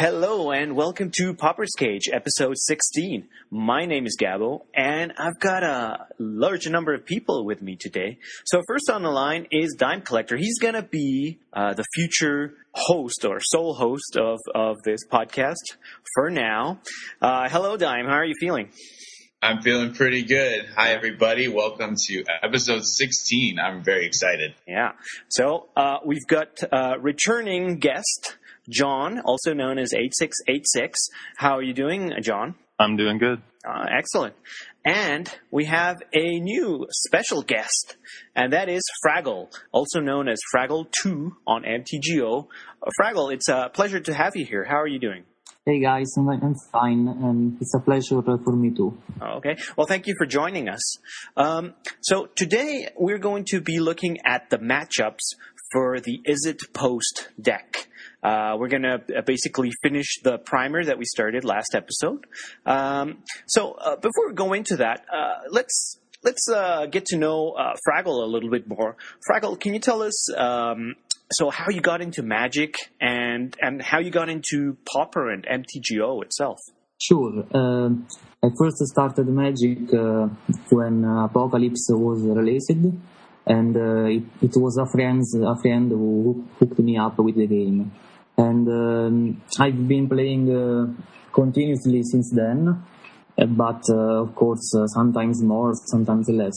Hello and welcome to Pauper's Cage, episode 16. My name is Gabo, and I've got a large number of people with me today. So first on the line is Dime Collector. He's gonna be uh, the future host or sole host of, of this podcast for now. Uh, hello, Dime. How are you feeling? I'm feeling pretty good. Hi, everybody. Welcome to episode 16. I'm very excited. Yeah. So uh, we've got uh, returning guest John, also known as 8686. How are you doing, John? I'm doing good. Uh, excellent. And we have a new special guest, and that is Fraggle, also known as Fraggle2 on MTGO. Uh, Fraggle, it's a pleasure to have you here. How are you doing? Hey guys, I'm, I'm fine, and it's a pleasure for me too. Okay. Well, thank you for joining us. Um, so today we're going to be looking at the matchups for the Izzet Post deck. Uh, we're going to uh, basically finish the primer that we started last episode. Um, so uh, before we go into that, uh, let's let's uh, get to know uh, Fraggle a little bit more. Fraggle, can you tell us um, so how you got into Magic and and how you got into Pauper and MTGO itself? Sure. Um, I first started Magic when Apocalypse was released and uh, it, it, was a friend a friend who hooked me up with the game and um, I've been playing uh, continuously since then, uh, but uh, of course sometimes more, sometimes less.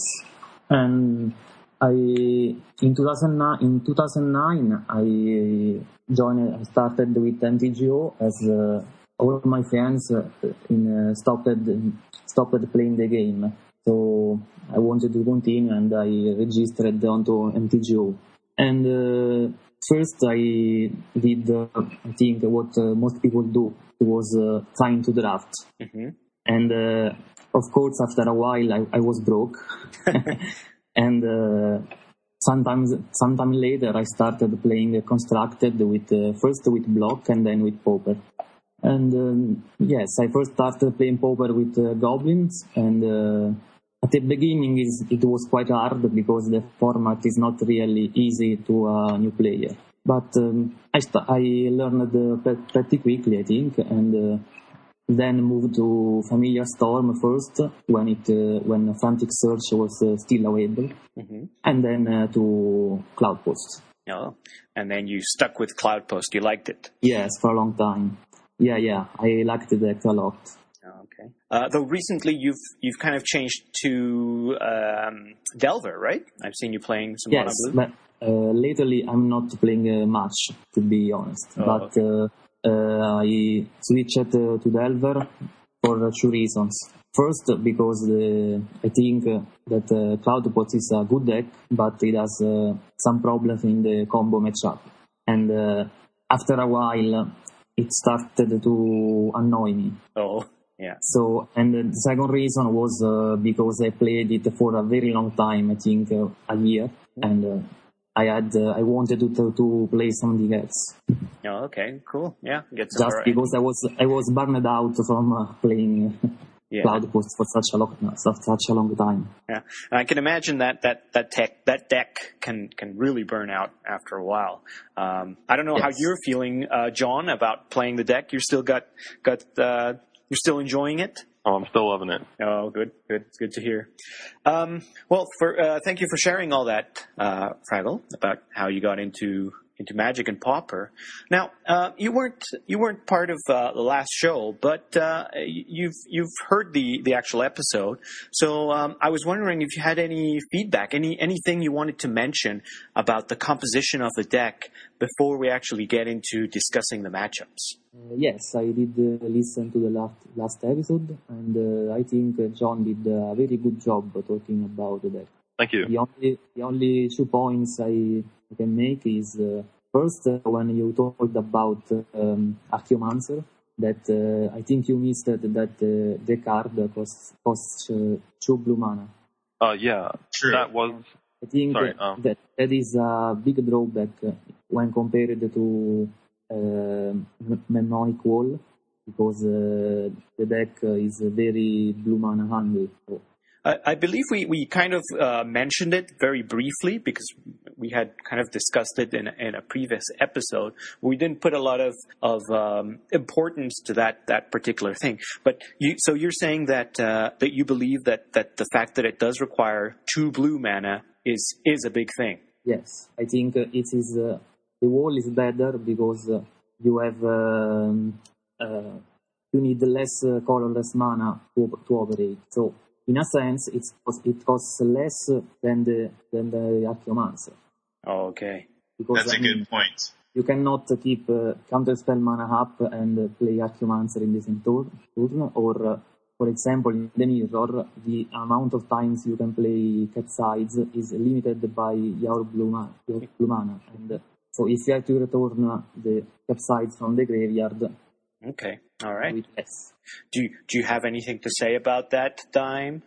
And I in 2009 in 2009 I joined I started with MTGO as uh, all of my friends uh, in, uh, stopped stopped playing the game. So I wanted to continue and I registered onto MTGO. And First, I did, uh, I think, what uh, most people do was uh, trying to draft. Mm-hmm. And uh, of course, after a while, I, I was broke. and uh, sometimes, sometime later, I started playing constructed with uh, first with block and then with pauper. And um, yes, I first started playing pauper with goblins and at the beginning, it was quite hard because the format is not really easy to a new player. But um, I, st- I learned uh, pretty quickly, I think, and uh, then moved to Familiar Storm first when it uh, when Frantic Search was uh, still available, mm-hmm. and then uh, to Cloudpost. Oh, and then you stuck with Cloudpost. You liked it? Yes, for a long time. Yeah, yeah, I liked deck a lot. Okay. Uh, though recently you've you've kind of changed to um, Delver, right? I've seen you playing some yes, but uh, lately I'm not playing uh, much, to be honest. Oh, but okay. Uh, uh, I switched to Delver for two reasons. First, because I think that uh, Cloudpost is a good deck, but it has some problems in the combo matchup. And after a while, it started to annoy me. Oh. Yeah. So, and the second reason was uh, because I played it for a very long time, I think uh, a year, mm-hmm. and uh, I had uh, I wanted to, to, to play something else. Oh, okay, cool. Yeah, get some just because I was I was burned out from uh, playing. Yeah. Cloudpost for such a long such a long time. Yeah, and I can imagine that that that tech that deck can can really burn out after a while. Um, I don't know yes. how you're feeling, uh, John, about playing the deck. You still got got you're still enjoying it? Oh, I'm still loving it. Oh, good, good, good to hear. Um, well, for uh, thank you for sharing all that, uh, Fraggle, about how you got into into Magic and Pauper. Now, uh, you weren't you weren't part of uh, the last show, but uh, you've you've heard the the actual episode. So um, I was wondering if you had any feedback, any anything you wanted to mention about the composition of the deck before we actually get into discussing the matchups. Uh, yes, I did uh, listen to the last last episode, and uh, I think John did a very good job talking about the deck. Thank you. The only the only two points I can make is uh, first uh, when you talked about um, Archaeomancer, that uh, I think you missed that, that the card costs costs two blue mana. Uh, yeah, True. that was. I think Sorry, um. that that is a big drawback when compared to uh, Mnemonic Wall because uh, the deck is very blue mana hungry. I, I believe we, we kind of uh, mentioned it very briefly because we had kind of discussed it in, in a previous episode. We didn't put a lot of of um, importance to that that particular thing. But you, so you're saying that uh, that you believe that that the fact that it does require two blue mana is is a big thing. Yes, I think it is. Uh, the wall is better because uh, you have um, uh, you need less uh, colorless mana to, to operate. So in a sense, it's, it costs less than the than the Archaeomancer. Oh, okay. Because, That's a I mean, good point. You cannot keep uh, counterspell mana up and play Archaeomancer in the same turn, turn or uh, for example, in the mirror, the amount of times you can play Capsize is limited by your blue, mana, your blue mana. And so if you have to return the Capsize from the graveyard, okay, all right. Yes. Do you, do you have anything to say about that, Dime?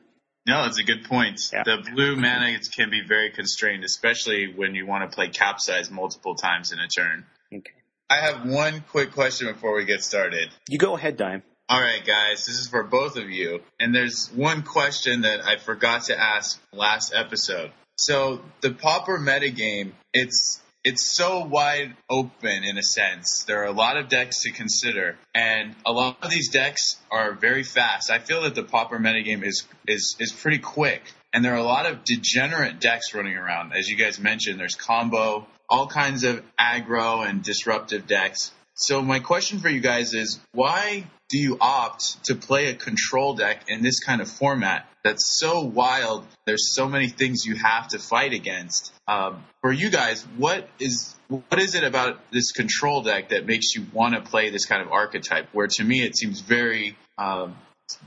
No, it's a good point. Yeah. The blue mana can be very constrained, especially when you want to play Capsize multiple times in a turn. Okay. I have one quick question before we get started. You go ahead, Dime. All right, guys, this is for both of you. And there's one question that I forgot to ask last episode. So the Pauper metagame, it's it's so wide open in a sense. There are a lot of decks to consider, and a lot of these decks are very fast. I feel that the Pauper metagame is is is pretty quick, and there are a lot of degenerate decks running around. As you guys mentioned, there's combo, all kinds of aggro and disruptive decks. So my question for you guys is why do you opt to play a control deck in this kind of format that's so wild? There's so many things you have to fight against. Um, for you guys, what is what is it about this control deck that makes you want to play this kind of archetype? Where to me it seems very um,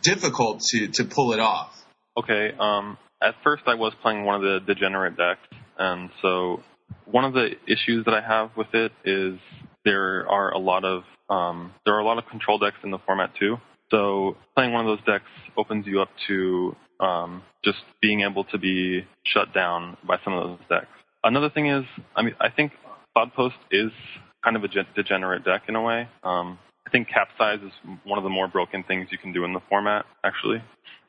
difficult to to pull it off. Okay. Um, at first, I was playing one of the degenerate decks, and so one of the issues that I have with it is there are a lot of um, there are a lot of control decks in the format too. So playing one of those decks opens you up to um, just being able to be shut down by some of those decks. Another thing is, I mean, I think Cloudpost is kind of a degenerate deck in a way. Um, I think Capsize is one of the more broken things you can do in the format, actually.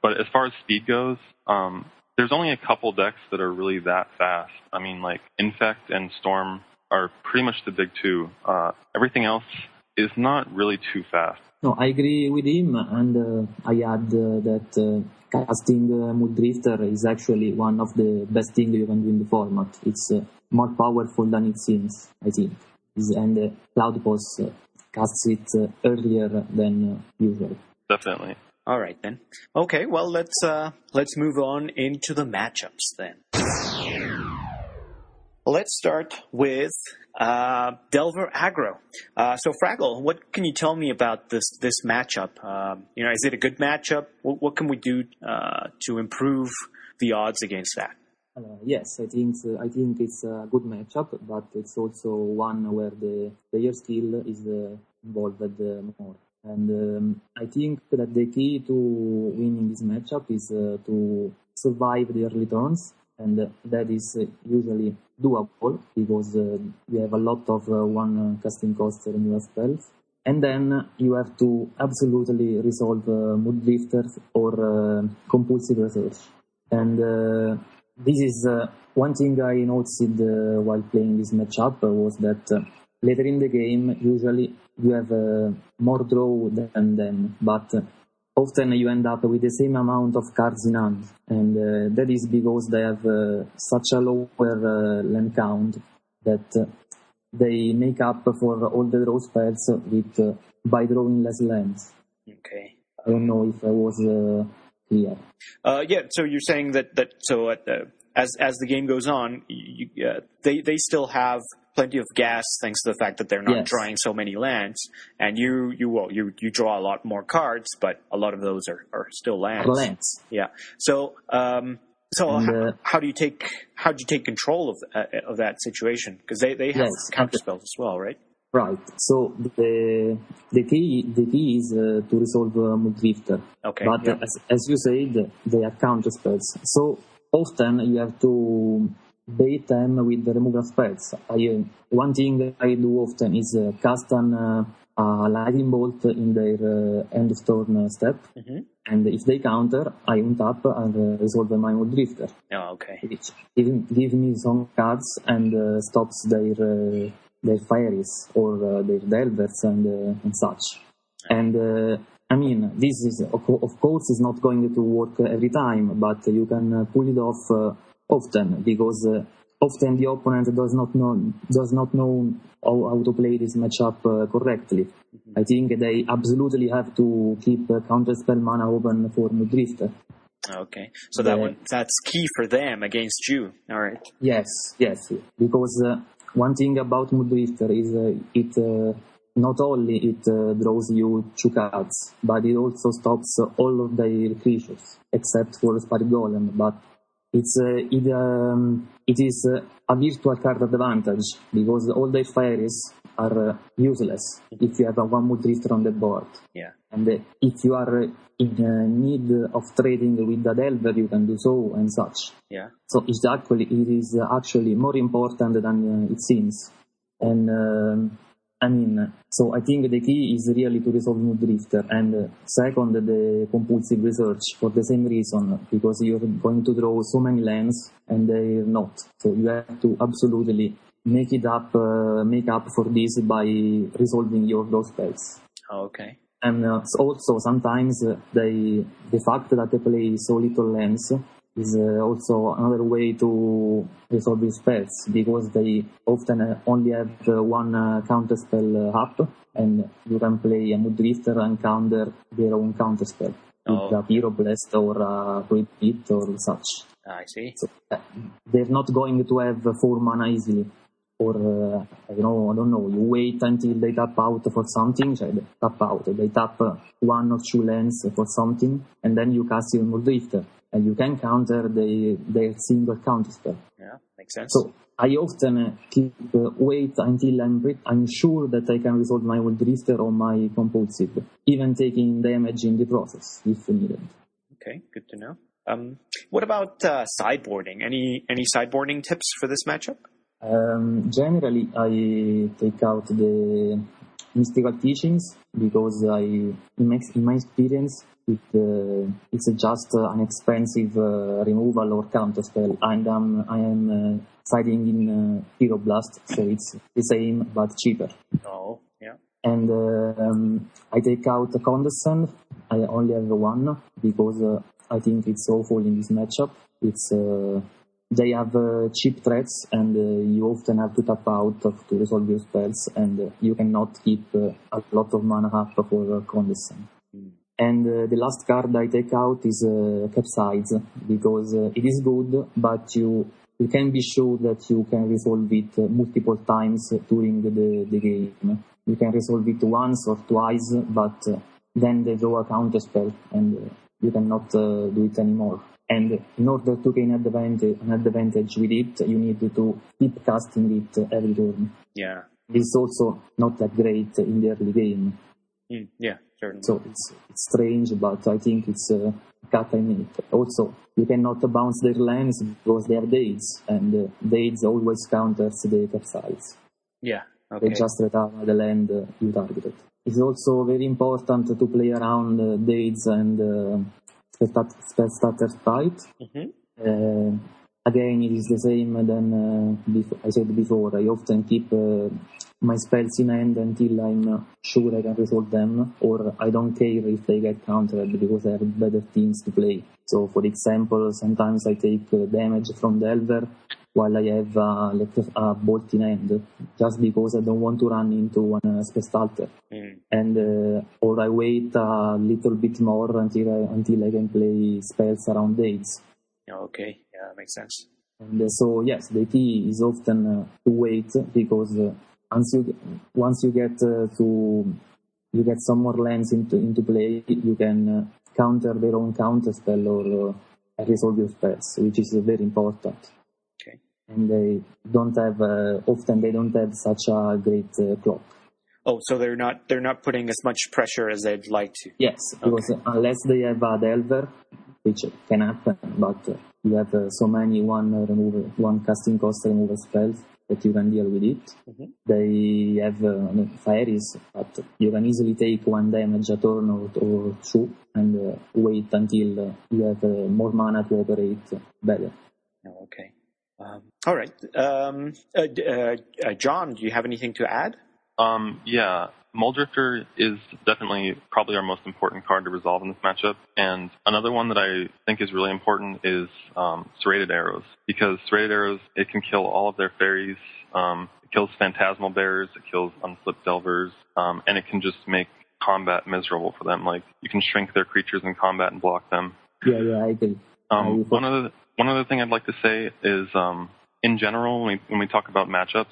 But as far as speed goes, um, there's only a couple decks that are really that fast. I mean, like Infect and Storm are pretty much the big two. Uh, everything else is not really too fast. No, I agree with him, and uh, I add uh, that uh, casting uh, drifter is actually one of the best things you can do in the format. It's uh, more powerful than it seems, I think. And uh, Cloudpost uh, casts it earlier than usual. Definitely. All right then. Okay, well let's let's move on into the matchups then. Let's start with uh, Delver Aggro. Uh, so, Fraggle, what can you tell me about this this matchup? Um, you know, is it a good matchup? What, what can we do uh, to improve the odds against that? Uh, yes, I think I think it's a good matchup, but it's also one where the player skill is uh, involved more. And um, I think that the key to winning this matchup is uh, to survive the early turns and that is uh, usually doable because uh, you have a lot of uh, one uh, casting cost removal spells. And then uh, you have to absolutely resolve uh, lifters or compulsive research. And this is one thing I noticed while playing this matchup was that later in the game, usually you have uh, more draw than them, but often you end up with the same amount of cards in hand, and uh, that is because they have uh, such a lower uh, land count that uh, they make up for all the draw spells with uh, by drawing less lands. Okay. I don't know if I was uh, clear. yeah. So you're saying that that so as as the game goes on, you, they they still have plenty of gas thanks to the fact that they're not yes. drawing so many lands. And you, you well, you you draw a lot more cards, but a lot of those are, are still lands. Lands. Yeah. So um, so and, uh, how, how, do you take how do you take control of uh, of that situation? Because they they have yes. counter spells as well, right? Right. So the the key the key is uh, to resolve uh, Muldrifter. Okay. But yeah. as, as you said, they are counter spells. So often you have to bait them with the removal spells. I, one thing I do often is uh, cast an uh, lightning bolt in their uh, end of turn step, mm-hmm. And if they counter, I untap and uh, resolve my Muldrifter. Oh, okay. Which give, give me some cards and uh, stops their uh, their fairies or uh, their delvers and uh, and such. And uh, I mean, this is of course is not going to work every time, but you can uh, pull it off uh, often because uh, often the opponent does not know does not know how, how to play this matchup uh, correctly. I think they absolutely have to keep uh, counterspell mana open for Muldrifter. Okay. So that one that's key for them against you. All right. Yes, yes. Because uh, one thing about Mood is uh, it uh, not only it uh, draws you two cards, but it also stops all of their creatures except for Spire Golem. But it's uh, it um, it is uh, a virtual card advantage because all their fairies are uh, useless if you have a one Drifter on the board. Yeah. And uh, if you are in uh, need of trading with the Delver, you can do so and such. Yeah. So it's actually it is actually more important than uh, it seems. And um, I mean, so I think the key is really to resolve Muldrifter, and uh, second, the compulsive research for the same reason, because you're going to draw so many lands and they're not. So you have to absolutely make it up, uh, make up for this by resolving your draw spells. Oh, okay. And uh, also sometimes uh, they, the fact that they play so little lands is uh, also another way to resolve these spells because they often uh, only have uh, one uh, counter spell uh, up and you can play a Muldrifter and counter their own counter spell with Oh. a Pyroblast or a Prohibit or such. I see. So uh, they're not going to have four mana easily. Or uh, I don't know, I don't know. You wait until they tap out for something. So they tap out. They tap one or two lands for something, and then you cast your Muldrifter, and you can counter the their single counter spell. Yeah. Makes sense. So I often keep uh, wait until I'm pre- I'm sure that I can resolve my Muldrifter or my compulsive, even taking damage in the process if needed. Okay. Good to know. Um, what about uh, sideboarding? Any any sideboarding tips for this matchup? Um, generally, I take out the mystical teachings because I, in my, in my experience, it, uh, it's just uh, an expensive uh, removal or counter spell, and um, I am uh, siding in uh, Pyroblast, so it's the same but cheaper. Oh, yeah. And uh, um, I take out the Condescend. I only have one because uh, I think it's awful in this matchup. It's uh, they have uh, cheap threats, and uh, you often have to tap out to resolve your spells, and uh, you cannot keep uh, a lot of mana up for uh, Condescend. And uh, the last card I take out is Capsize because it is good, but you you can be sure that you can resolve it multiple times during the, the game. You can resolve it once or twice, but then they draw a counter spell and you cannot do it anymore. And in order to gain advantage, an advantage with it, you need to keep casting it every turn. Yeah. It's also not that great in the early game. Mm, yeah. Certainly. So it's, it's strange, but I think it's a cut I make. Also, you cannot bounce their lands because they are Daze, and uh, Daze always counters the capsize. yeah. okay. They just return the land you targeted. It's also very important to play around uh, Daze and uh, spell starter fight. Mhm. Uh, again, it is the same than uh, before, I said before. I often keep uh, my spells in hand until I'm uh, sure I can resolve them, or I don't care if they get countered because I have better things to play. So, for example, sometimes I take uh, damage from Delver while I have uh, like a bolt in hand, just because I don't want to run into an uh, starter Mm, and uh, or I wait a little bit more until I, until I can play spells around Daze. okay. Yeah, makes sense. And uh, so yes, the key is often uh, to wait because uh, once you once you get uh, to you get some more lands into into play, you can uh, counter their own counter spell or uh, resolve your spells, which is uh, very important. Okay. And they don't have uh, often they don't have such a great uh, clock. Oh, so they're not they're not putting as much pressure as they'd like to. Yes, because unless they have a Delver, which can happen, but you have uh, so many one removal, one casting cost removal spells, that you can deal with it. Mhm. They have uh, but you can easily take one damage a turn or, or two and uh, wait until uh, you have uh, more mana to operate better. Oh, okay. Um, all right. Um, uh, uh, John, do you have anything to add? Um, yeah, Muldrifter is definitely probably our most important card to resolve in this matchup. And another one that I think is really important is um, Serrated Arrows. Because Serrated Arrows, it can kill all of their fairies. Um, it kills Phantasmal Bears, it kills Unflipped Delvers, um, and it can just make combat miserable for them. Like, you can shrink their creatures in combat and block them. Yeah, yeah, I agree. Um, one other one other thing I'd like to say is, um, in general, when we, when we talk about matchups,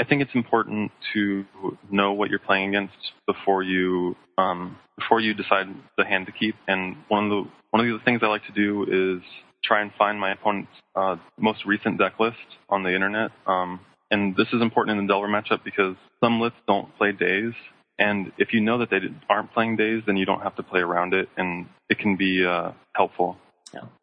I think it's important to know what you're playing against before you um, before you decide the hand to keep. And one of the one of the things I like to do is try and find my opponent's uh, most recent deck list on the internet. Um, and this is important in the Delver matchup because some lists don't play Daze. And if you know that they aren't playing Daze, then you don't have to play around it, and it can be uh, helpful.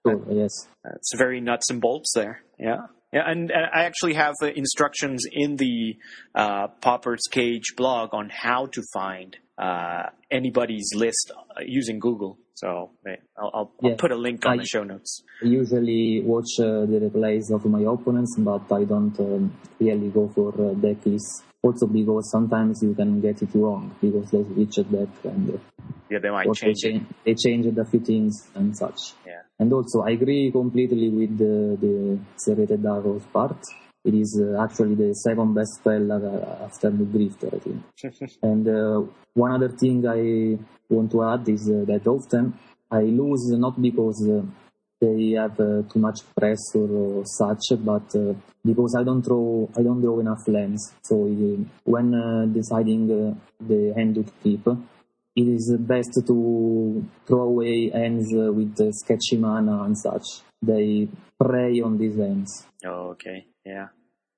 Sure, yes. Uh, It's very nuts and bolts there. Yeah. And, and I actually have uh, instructions in the uh, Pauper's Cage blog on how to find uh, anybody's list using Google. So I'll, I'll, I'll put a link on I- the show notes. I usually watch uh, the replays of my opponents, but I don't um, really go for uh, deck lists. Also because sometimes you can get it wrong because they switch deck and uh, Yeah, they might they change they change the fittings and such. Yeah. And also, I agree completely with the, the serrated arrows part. It is uh, actually the second best spell uh, after the drifter, I think. and uh, one other thing I want to add is uh, that often I lose not because uh, they have uh, too much pressure or such, but uh, because I don't throw I don't draw enough lands. So when uh, deciding uh, the hand to keep, it is best to throw away uh, with sketchy mana and such. They prey on these hands. Oh, okay. Yeah.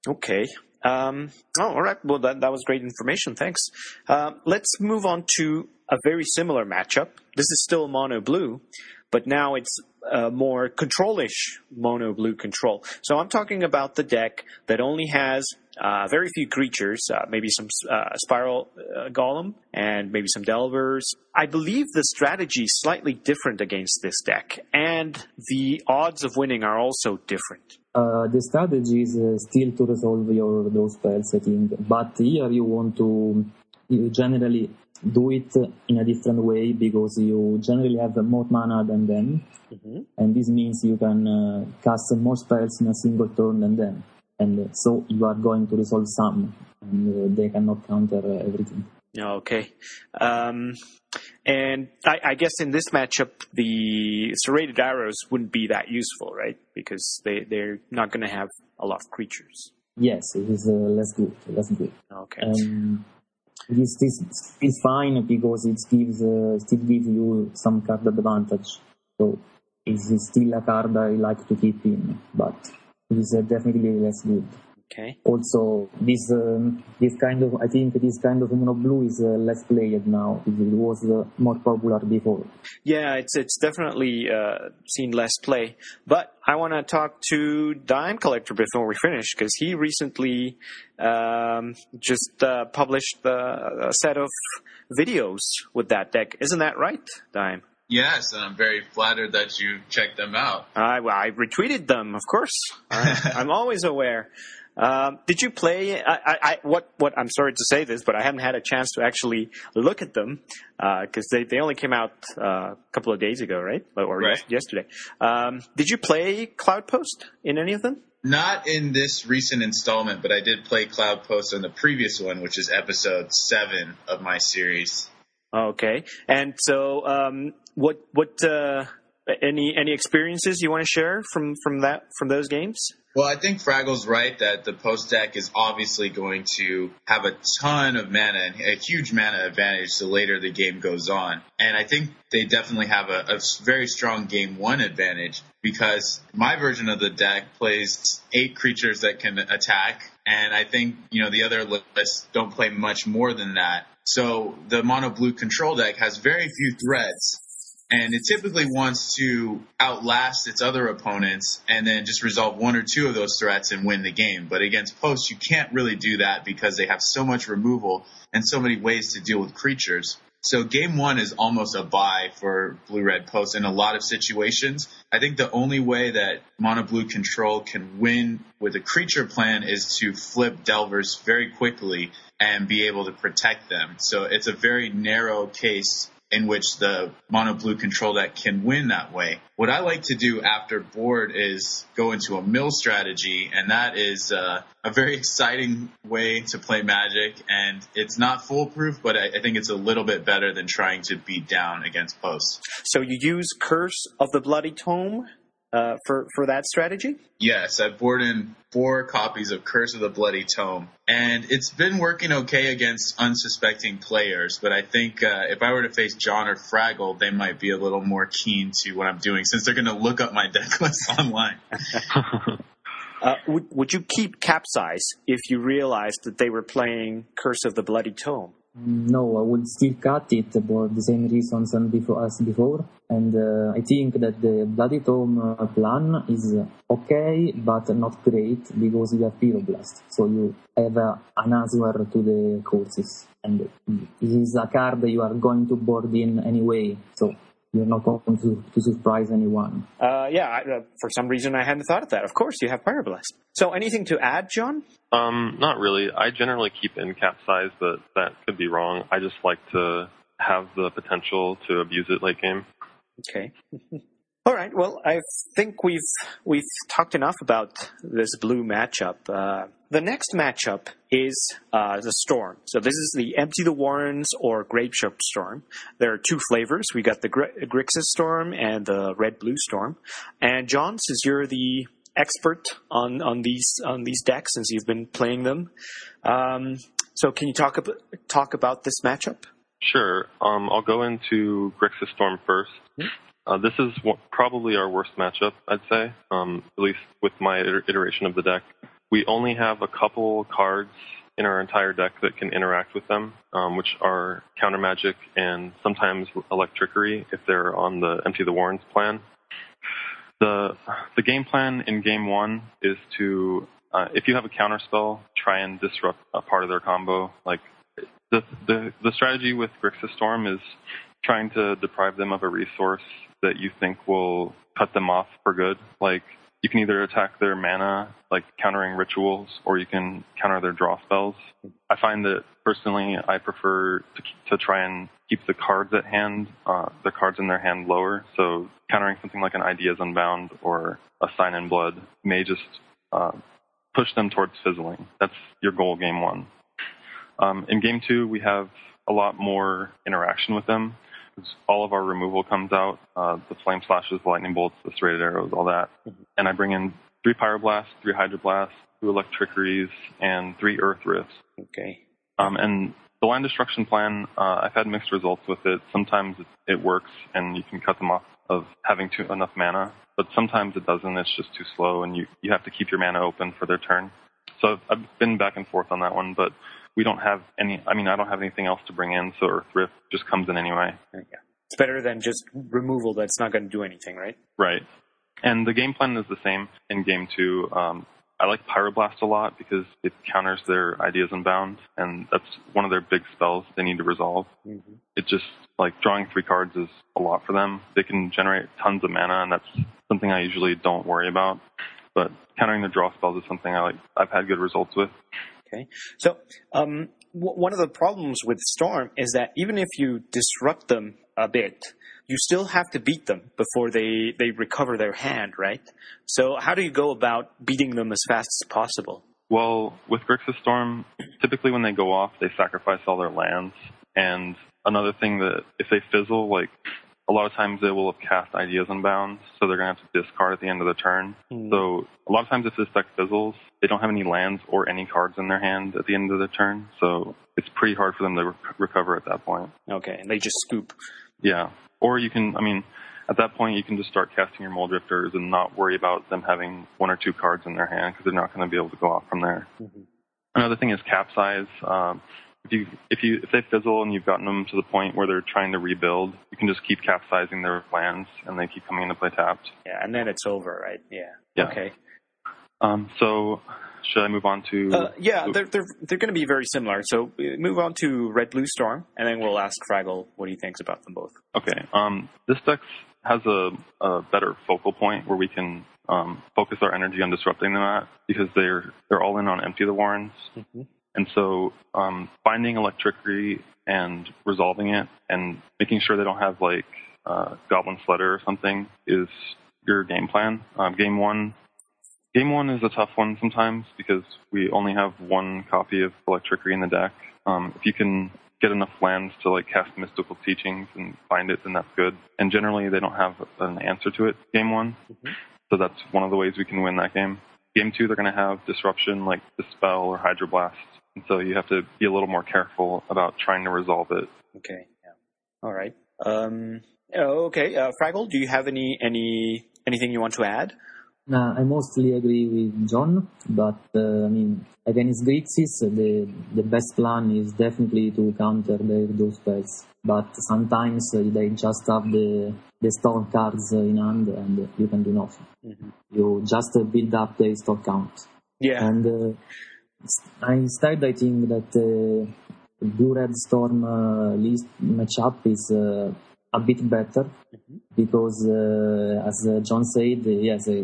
Okay. Um, oh, all right. Well, that, that was great information. Thanks. Um, let's move on to a very similar matchup. This is still mono blue, but now it's uh, more control-ish mono blue control. So I'm talking about the deck that only has uh, very few creatures, uh, maybe some uh, spiral uh, golem and maybe some delvers. I believe the strategy is slightly different against this deck, and the odds of winning are also different. Uh, the strategy is uh, still to resolve your those spells, I think. But here you want to you generally do it in a different way because you generally have more mana than them, Mhm. and this means you can uh, cast more spells in a single turn than them, and so you are going to resolve some, and uh, they cannot counter uh, everything. Okay. Um, and I, I guess in this matchup, the serrated arrows wouldn't be that useful, right? Because they, they're not going to have a lot of creatures. Yes, it is uh, less good, less good. Okay. Um, this this is fine because it gives uh, still gives you some card advantage. So it's still a card I like to keep in, but it is uh, definitely less good. Okay. Also, this um, this kind of I think this kind of mono blue is uh, less played now. It was uh, more popular before. Yeah, it's it's definitely uh, seen less play. But I want to talk to Dime Collector before we finish because he recently um, just uh, published uh, a set of videos with that deck. Isn't that right, Dime? Yes, and I'm very flattered that you checked them out. I, well, I retweeted them, of course. I, I'm always aware. Um, did you play? I, I, I, what? What? I'm sorry to say this, but I haven't had a chance to actually look at them because they, they only came out uh, a couple of days ago, right? Or Right. yesterday. Um, did you play Cloud Post in any of them? Not in this recent installment, but I did play Cloud Post on the previous one, which is episode seven of my series. Okay. And so, um, what? What? Uh, any any experiences you want to share from from that from those games? Well, I think Fraggle's right that the post deck is obviously going to have a ton of mana and a huge mana advantage the later the game goes on. And I think they definitely have a, a very strong game one advantage because my version of the deck plays eight creatures that can attack. And I think, you know, the other lists don't play much more than that. So the mono blue control deck has very few threats and it typically wants to outlast its other opponents and then just resolve one or two of those threats and win the game. But against posts, you can't really do that because they have so much removal and so many ways to deal with creatures. So game one is almost a bye for blue red posts in a lot of situations. I think the only way that mono blue control can win with a creature plan is to flip delvers very quickly and be able to protect them. So it's a very narrow case in which the mono blue control deck can win that way. What I like to do after board is go into a mill strategy, and that is uh, a very exciting way to play Magic. And it's not foolproof, but I, I think it's a little bit better than trying to beat down against posts. So you use Curse of the Bloody Tome uh, for for that strategy? Yes, I bought in four copies of Curse of the Bloody Tome, and it's been working okay against unsuspecting players. But I think uh, if I were to face John or Fraggle, they might be a little more keen to what I'm doing since they're going to look up my deck list online. Uh, would, would you keep capsize if you realized that they were playing Curse of the Bloody Tome? No, I would still cut it for the same reasons as before. And uh, I think that the Bloody Tome uh, plan is okay, but not great because you have Pyroblast. So you have uh, an answer to the courses. And this is a card you are going to board in anyway. So you're not going to, to surprise anyone. Uh, yeah, I, uh, for some reason I hadn't thought of that. Of course, you have Pyroblast. So anything to add, John? Um, not really. I generally keep in capsize, but that could be wrong. I just like to have the potential to abuse it late game. Okay. All right. Well, I think we've we've talked enough about this blue matchup. Uh, the next matchup is uh, the Storm. So this is the Empty the Warrens or Grapeshot Storm. There are two flavors. We got the Gr- Grixis Storm and the Red Blue Storm. And John, since you're the expert on on these on these decks, since you've been playing them, um, so can you talk about talk about this matchup? Sure. Um, I'll go into Grixis Storm 1st mm-hmm. Uh, this is probably our worst matchup, I'd say, um, at least with my iteration of the deck. We only have a couple cards in our entire deck that can interact with them, um, which are counter magic and sometimes electrickery if they're on the empty the warrens plan. The the game plan in game one is to uh, if you have a counter spell, try and disrupt a part of their combo. Like the the the strategy with Grixis Storm is trying to deprive them of a resource that you think will cut them off for good. Like you can either attack their mana, like countering rituals, or you can counter their draw spells. I find that personally, I prefer to, to try and keep the cards at hand, uh, the cards in their hand lower. So countering something like an Ideas Unbound or a Sign in Blood may just uh, push them towards fizzling. That's your goal game one. Um, in game two, we have a lot more interaction with them all of our removal comes out, uh, the flame slashes, the lightning bolts, the serrated arrows, all that. Mm-hmm. And I bring in three pyroblasts, three hydroblasts, two electrickeries, and three earth rifts. Okay. Um, and the land destruction plan, uh, I've had mixed results with it. Sometimes it, it works and you can cut them off of having too, enough mana, but sometimes it doesn't. It's just too slow and you, you have to keep your mana open for their turn. So I've been back and forth on that one, but we don't have any. I mean, I don't have anything else to bring in, so Earth Rift just comes in anyway. Yeah. It's better than just removal that's not going to do anything, right? Right. And the game plan is the same in game two. Um, I like Pyroblast a lot because it counters their Ideas Unbound, and that's one of their big spells they need to resolve. Mm-hmm. It just, like, drawing three cards is a lot for them. They can generate tons of mana, and that's something I usually don't worry about. But countering the draw spells is something I like. I've had good results with. Okay. So, um, w- one of the problems with Storm is that even if you disrupt them a bit, you still have to beat them before they, they recover their hand, right? So, how do you go about beating them as fast as possible? Well, with Grixis Storm, typically when they go off, they sacrifice all their lands. And another thing that if they fizzle, like a lot of times they will have cast ideas unbound, so they're going to have to discard at the end of the turn. Mm. So a lot of times if this deck fizzles, they don't have any lands or any cards in their hand at the end of the turn, so it's pretty hard for them to rec- recover at that point. Okay, and they just scoop. Yeah, or you can, I mean, at that point you can just start casting your Muldrifters and not worry about them having one or two cards in their hand because they're not going to be able to go off from there. Mm-hmm. Another thing is capsize. Um, if you if you if they fizzle and you've gotten them to the point where they're trying to rebuild, you can just keep capsizing their plans and they keep coming into play tapped. Yeah, and then it's over, right? Yeah. Yeah. Okay. Um, so should I move on to? Uh, yeah, they're they're they're going to be very similar. So move on to Red Blue Storm, and then we'll ask Fraggle what he thinks about them both. Okay. Um, this deck has a, a better focal point where we can um, focus our energy on disrupting them at because they're they're all in on empty the warrens, Mhm. And so um, finding electrickery and resolving it and making sure they don't have like uh, Goblin Sledder or something is your game plan. Um, game one. Game one is a tough one sometimes because we only have one copy of Electrickery in the deck. Um, if you can get enough lands to like cast mystical teachings and find it, then that's good. And generally, they don't have an answer to it. Game one, Mhm. so that's one of the ways we can win that game. Game two, they're going to have disruption like dispel or hydroblast, and so you have to be a little more careful about trying to resolve it. Okay. Yeah. All right. Um. Okay. Uh, Fraggle, do you have any any anything you want to add? Uh, I mostly agree with John, but uh, I mean, against Grixis, the the best plan is definitely to counter their those spells. But sometimes uh, they just have the the storm cards in hand, and you can do nothing. Mhm. You just build up the store count. Yeah. And uh, instead, I think that uh, Blue Red Storm uh, list matchup is uh, a bit better Mhm. because, uh, as uh, John said, yes, uh,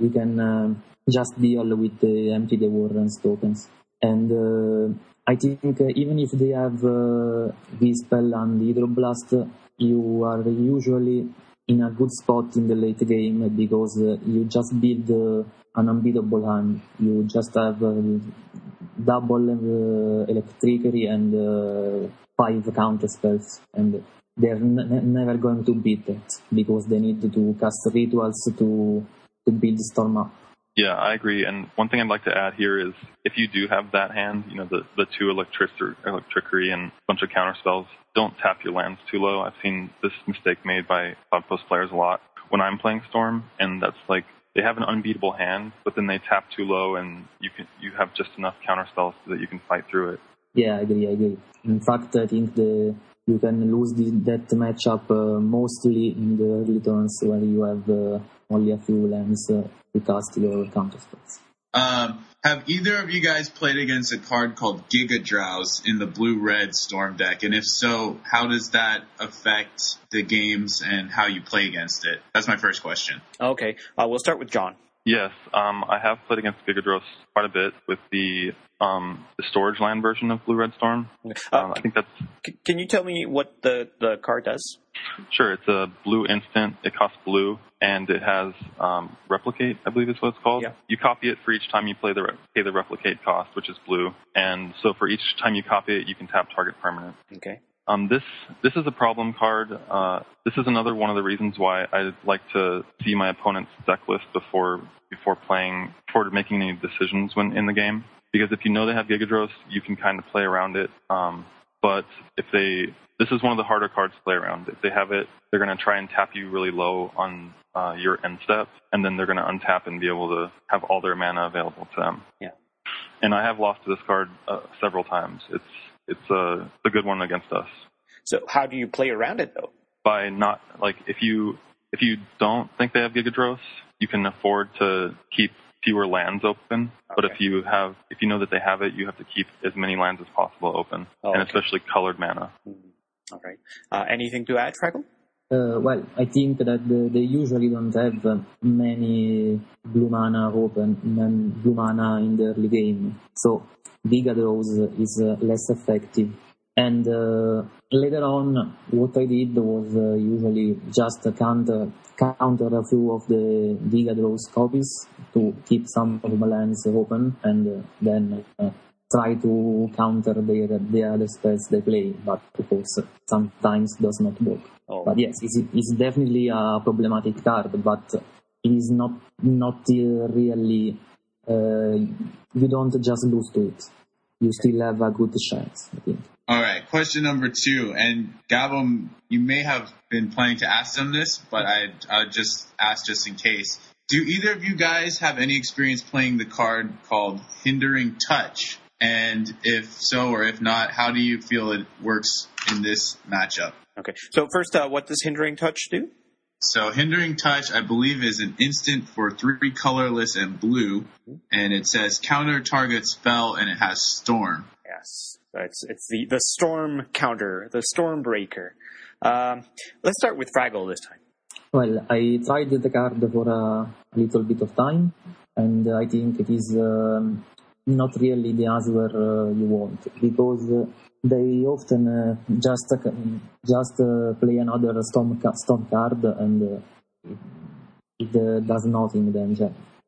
we can uh, just deal with the empty the warrens tokens. And uh, I think even if they have uh, this spell and Hydroblast, you are usually in a good spot in the late game because uh, you just build uh, an unbeatable hand. You just have uh, double uh, electrickery and uh, five counter spells, and they're never going to beat it because they need to cast rituals to to build storm up. Yeah, I agree. And one thing I'd like to add here is if you do have that hand, you know, the, the two electric, electrickery and a bunch of counter spells, don't tap your lands too low. I've seen this mistake made by Cloudpost players a lot when I'm playing Storm, and that's like they have an unbeatable hand, but then they tap too low, and you can you have just enough counter spells that you can fight through it. Yeah, I agree. I agree. In fact, I think the you can lose the, that matchup uh, mostly in the early turns where you have uh, only a few lands uh, to cast your counter spells. Um, have either of you guys played against a card called Gigadrowse in the blue red storm deck? And if so, how does that affect the games and how you play against it? That's my first question. Okay. Uh, we'll start with John. Yes, um, I have played against Gigadrowse quite a bit with the um, the storage land version of Blue Red Storm. Uh, Um, I think that's c- can you tell me what the the card does? Sure, it's a blue instant. It costs blue, and it has um, replicate. I believe is what it's called. Yeah. You copy it for each time you play the re- pay the replicate cost, which is blue, and so for each time you copy it, you can tap target permanent. Okay. Um, this this is a problem card. Uh, this is another one of the reasons why I like to see my opponent's deck list before before playing before making any decisions when in the game. Because if you know they have Gigadrowse, you can kind of play around it. Um, but if they this is one of the harder cards to play around. If they have it, they're going to try and tap you really low on uh, your end step, and then they're going to untap and be able to have all their mana available to them. Yeah. And I have lost to this card uh, several times. It's it's a, it's a good one against us So how do you play around it though? by not like if you if you don't think they have Gigadrowse, you can afford to keep fewer lands open. But if you have if you know that they have it, you have to keep as many lands as possible open, Oh, and okay. especially colored mana. Mhm. All right. Uh, anything to add, Fraggle? Uh, well, I think that the, they usually don't have uh, many blue mana open, um, blue mana in the early game. So Draws is uh, less effective. And uh, later on, what I did was uh, usually just counter counter a few of the Giga copies to keep some of my lands open, and uh, then uh, try to counter their the other spells they play. But of course, sometimes does not work. Oh, But yes, it's, it's definitely a problematic card, but it is not not really. Uh, you don't just lose to it. You still have a good chance. I think. All right, question number two. And Gabo, you may have been planning to ask them this, but I I just ask just in case. Do either of you guys have any experience playing the card called Hindering Touch And if so or if not, how do you feel it works in this matchup? Okay. So first, uh, what does hindering touch do? So hindering touch, I believe, is an instant for three colorless and blue, and it says counter target spell, and it has storm. Yes. So it's it's the the storm counter, the storm breaker. Um, let's start with Fraggle this time. Well, I tried the card for a little bit of time, and I think it is um, not really the answer uh, you want because uh, they often uh, just uh, just uh, play another storm ca- storm card and uh, it uh, does nothing. Then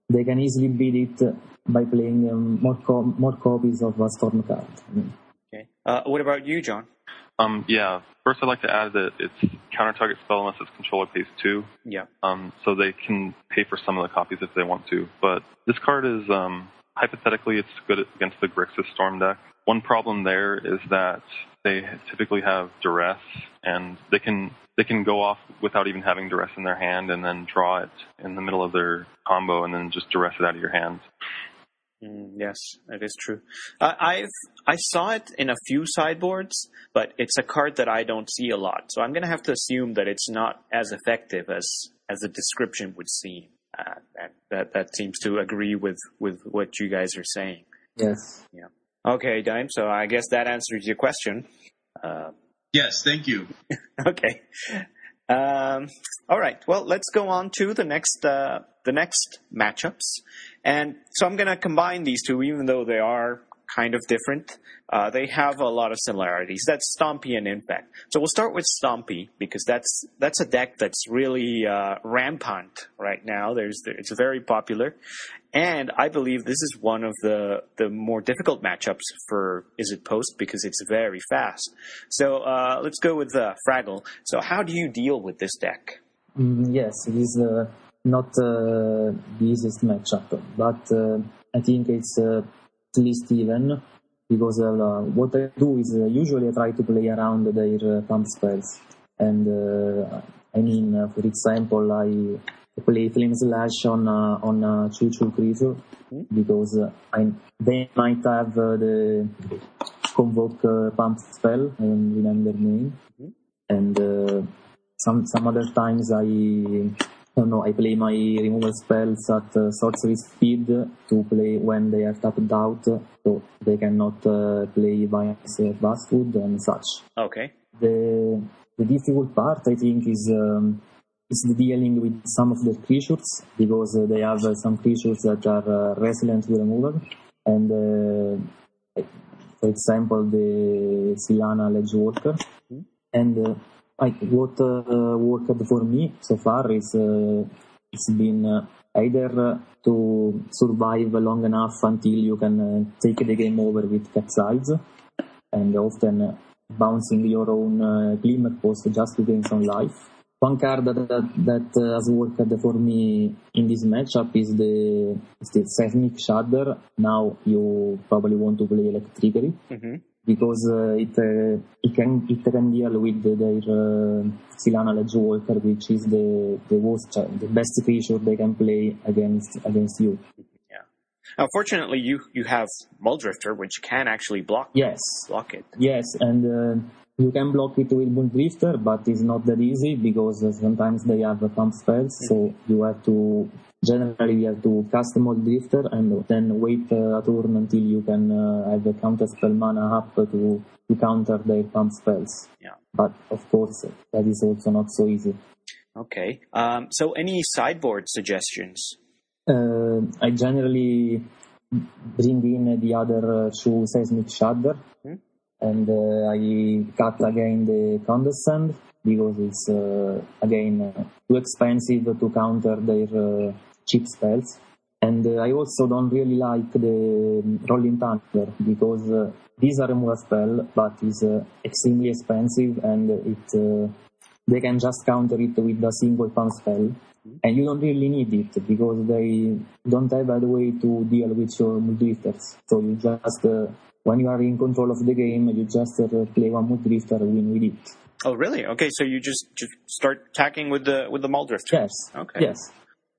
they can easily beat it by playing um, more co- more copies of a storm card. Okay. Uh, what about you, John? Um, yeah. First, I'd like to add that it's counter target spell unless its controller pays two. Yeah. Um, so they can pay for some of the copies if they want to. But this card is um, hypothetically it's good against the Grixis Storm deck. One problem there is that they typically have duress, and they can they can go off without even having duress in their hand, and then draw it in the middle of their combo, and then just duress it out of your hand. Mm, yes, that is true. I've I saw it in a few sideboards, but it's a card that I don't see a lot. So I'm going to have to assume that it's not as effective as as the description would seem. Uh, that, that that seems to agree with with what you guys are saying. yes. Yeah. Okay, Dime. So I guess that answers your question. Uh, Yes, thank you. okay. Um, all right. Well, let's go on to the next uh, the next matchups, and so I'm going to combine these two, even though they are kind of different. Uh, they have a lot of similarities. That's Stompy and Impact. So we'll start with Stompy because that's that's a deck that's really uh, rampant right now. There's it's very popular, and I believe this is one of the the more difficult matchups for Izzet Post because it's very fast. So uh, let's go with uh, Fraggle. So how do you deal with this deck? Mm, yes, it is uh, not uh, the easiest matchup, but I think it's least even because uh, what I do is uh, usually I try to play around their uh, pump spells, and uh, I mean, uh, for example, I play Flame Slash on uh, on a Choo Choo creature because uh, I they might have uh, the convoke uh, pump spell. I don't remember the name, and. Uh, some some other times I know I play my removal spells at uh, sorcery speed to play when they are tapped out, so they cannot uh, play by uh, Vastwood and such. Okay. The the difficult part I think is um, is the dealing with some of the creatures because uh, they have uh, some creatures that are uh, resilient to removal and. Uh, for example, the Silhana Ledgewalker, and what uh, worked for me so far is uh, it's been uh, either uh, to survive long enough until you can uh, take the game over with capsizes and often bouncing your own uh, glimmer post just to gain some life. One card that, that, that has worked for me in this matchup is the, is the Seismic Shudder. Now you probably want to play Electrickery hmm because uh, it uh, it can it can deal with the, their uh, Silhana Ledgewalker, which is the the worst uh, the best creature they can play against against you. Now, fortunately, you you have Muldrifter, which can actually block Yes, block it. yes, and uh, you can block it with Muldrifter, but it's not that easy because uh, sometimes they have pump spells, so you have to generally you have to cast the Muldrifter and then wait uh, a turn until you can uh, have the counter spell mana up to to counter their pump spells. Yeah. But of course, that is also not so easy. Okay. Um, so, any sideboard suggestions? Uh, I generally bring in the other uh, two seismic shudder, Hmm. and uh, I cut again the condescend because it's uh, again too expensive to counter their uh, cheap spells. And uh, I also don't really like the um, Rolling Thunder because uh, these are a removal spell, but it's extremely expensive and it they can just counter it with a single pump spell. And you don't really need it because they don't have a way to deal with your Muldrifters. So you just, uh, when you are in control of the game, you just uh, play one Muldrifter and win with it. Oh, really? Okay, so you just just start attacking with the with the Muldrifter. Yes. Okay. Yes.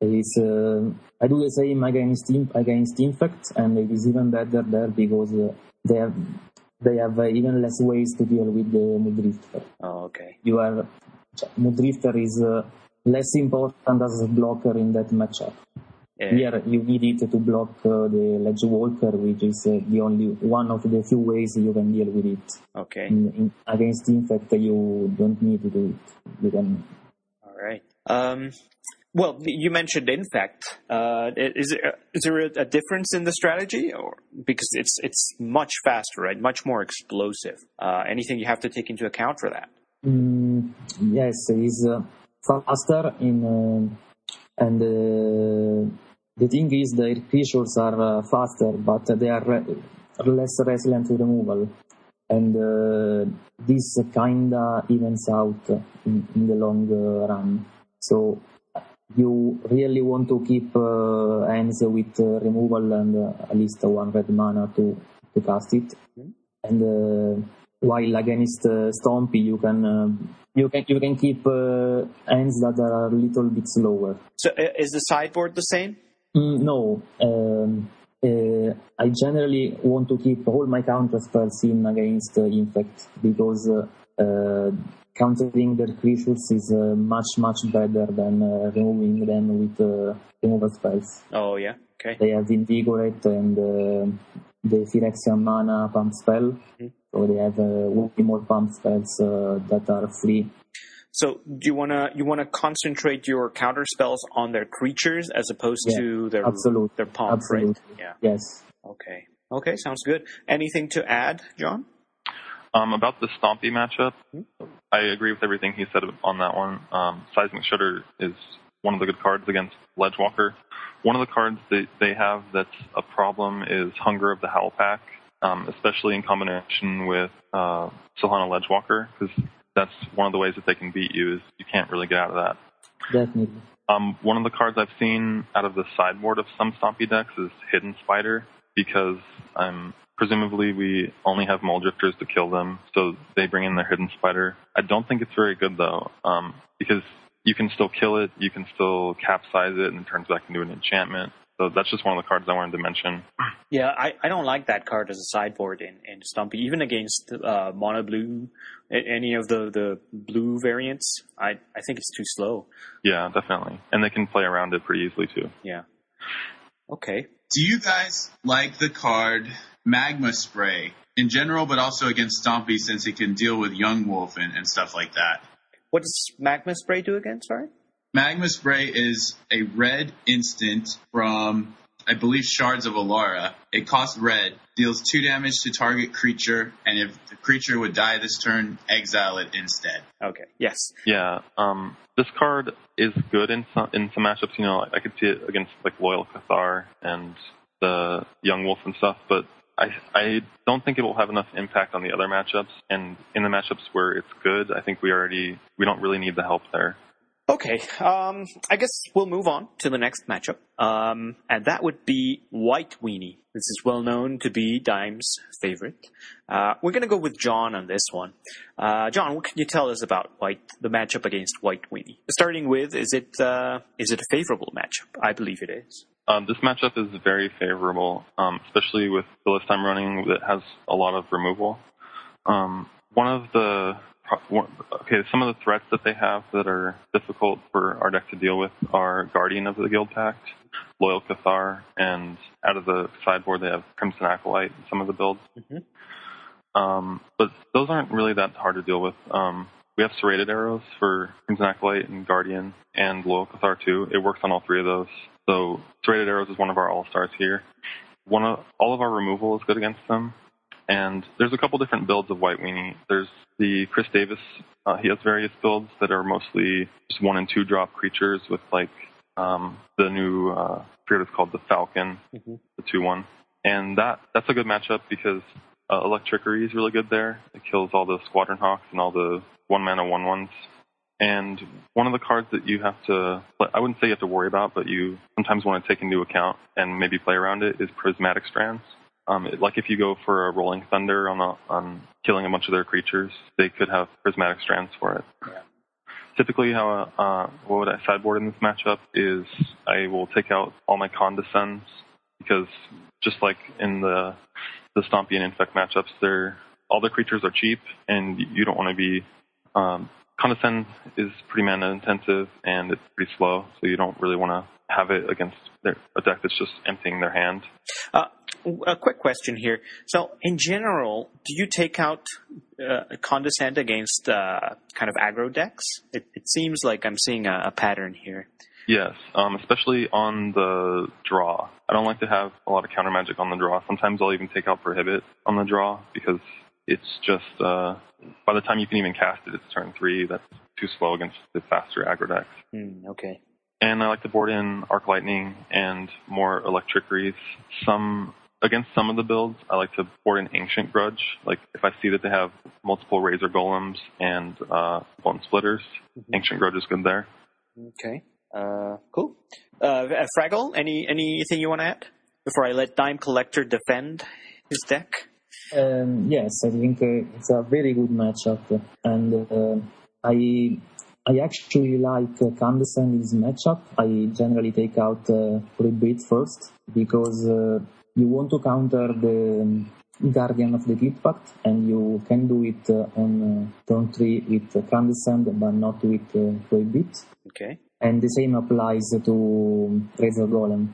It's, uh, I do the same against against Infect, and it is even better there because uh, they have they have uh, even less ways to deal with the Muldrifter. Oh, okay. You are Muldrifter is uh, less important as a blocker in that matchup. Yeah. Here you need it to block uh, the Ledge Walker, which is uh, the only one of the few ways you can deal with it. Okay. In, in, against Infect, you don't need to do it. You can. All right. Um, well, you mentioned infect. Uh, is there, is there a, difference in the strategy, or because it's it's much faster, right? Much more explosive. Uh, anything you have to take into account for that? Mm, yes, it's uh, faster in, uh, and uh, the thing is, their creatures are uh, faster, but they are re- less resilient to removal, and this kinda evens out in, in the long run. So you really want to keep uh, hands with uh, removal and uh, at least one red mana to, to cast it. Mm-hmm. And uh, while against uh, Stompy, you can uh, you can you can keep hands that are a little bit slower. So is the sideboard the same? Mm, no. Um, I generally want to keep all my counter spells in against Infect because countering their creatures is uh, much much better than uh, removing them with uh, removal spells. Oh yeah, okay. They have invigorate and uh, the Phyrexian mana pump spell, mm-hmm. so they have uh, way more pump spells uh, that are free. So do you wanna you wanna concentrate your counter spells on their creatures as opposed yeah, to their absolute. their pump, absolutely. right? Yeah. Yes. Okay. Okay, sounds good. Anything to add, John? Um, about the Stompy matchup, I agree with everything he said on that one. Um, Seismic Shudder is one of the good cards against Ledgewalker. One of the cards that they have that's a problem is Hunger of the Howl Pack, um, especially in combination with uh, Silhana Ledgewalker, because that's one of the ways that they can beat you is you can't really get out of that. Definitely. Um, one of the cards I've seen out of the sideboard of some Stompy decks is Hidden Spider, because I'm presumably we only have Muldrifters to kill them, so they bring in their hidden spider. I don't think it's very good though, um, because you can still kill it, you can still capsize it, and it turns back into an enchantment. So that's just one of the cards I wanted to mention. Yeah, I, I don't like that card as a sideboard in, in Stompy, even against uh, Mono Blue, any of the, the blue variants. I, I think it's too slow. Yeah, definitely. And they can play around it pretty easily too. Yeah. Okay. Do you guys like the card magma spray in general, but also against Stompy since it can deal with Young Wolf and, and stuff like that. What does magma spray do again? Sorry. Magma spray is a red instant from I believe Shards of Alara. It costs red, deals two damage to target creature, and if the creature would die this turn, exile it instead. Okay. Yes. Yeah. Um, this card is good in some in some matchups. You know, I could see it against like Loyal Cathar and the Young Wolf and stuff, but I, I don't think it will have enough impact on the other matchups. And in the matchups where it's good, I think we already we don't really need the help there. Okay, um, I guess we'll move on to the next matchup, um, and that would be White Weenie. This is well known to be Dime's favorite. Uh, we're going to go with John on this one. Uh, John, what can you tell us about White, the matchup against White Weenie? Starting with, is it uh, is it a favorable matchup? I believe it is. Um, this matchup is very favorable, um, especially with the list I'm running that has a lot of removal. Um, one of the okay, some of the threats that they have that are difficult for our deck to deal with are Guardian of the Guild Pact, Loyal Cathar, and out of the sideboard they have Crimson Acolyte in some of the builds. Mm-hmm. Um, but those aren't really that hard to deal with. Um, we have serrated arrows for Crimson Acolyte and Guardian and Loyal Cathar too. It works on all three of those. So serrated arrows is one of our all stars here. One of all of our removal is good against them. And there's a couple different builds of White Weenie. There's the Chris Davis. Uh, he has various builds that are mostly just one and two drop creatures with like um, the new uh, spirit is called the Falcon, mm-hmm. the two one, and that that's a good matchup because uh, Electrickery is really good there. It kills all the Squadron Hawks and all the one mana one ones and one of the cards that you have to, I wouldn't say you have to worry about, but you sometimes want to take into account and maybe play around it is Prismatic Strands. Um, like if you go for a Rolling Thunder on, a, on killing a bunch of their creatures, they could have Prismatic Strands for it. Yeah. typically, how uh, what I sideboard in this matchup is I will take out all my condescends because just like in the the Stompy and Infect matchups, they're all the creatures are cheap, and you don't want to be. Um, Condescend is pretty mana intensive and it's pretty slow, so you don't really want to have it against their, a deck that's just emptying their hand. Uh, a quick question here. So, in general, do you take out uh, Condescend against uh, kind of aggro decks? It, it, seems like I'm seeing a, a pattern here. Yes, um, especially on the draw. I don't like to have a lot of counter magic on the draw. Sometimes I'll even take out Prohibit on the draw because it's just uh, by the time you can even cast it, it's turn three. That's too slow against the faster aggro decks. Mm, okay. And I like to board in Arc Lightning and more Electrickery. Some against some of the builds, I like to board in Ancient Grudge. Like if I see that they have multiple Razor Golems and uh, Bone Splitters, mm-hmm. Ancient Grudge is good there. Okay. Uh, cool. Uh, Fraggle, any anything you want to add before I let Dime Collector defend his deck? Um, yes, I think uh, it's a very good matchup, and uh, I I actually like uh, Condescend in this matchup. I generally take out uh, Prohibit first because uh, you want to counter the um, Guardian of the Guild Pact, and you can do it uh, on uh, turn three with uh, but not with uh, Prohibit. Okay. And the same applies to Razor Golem.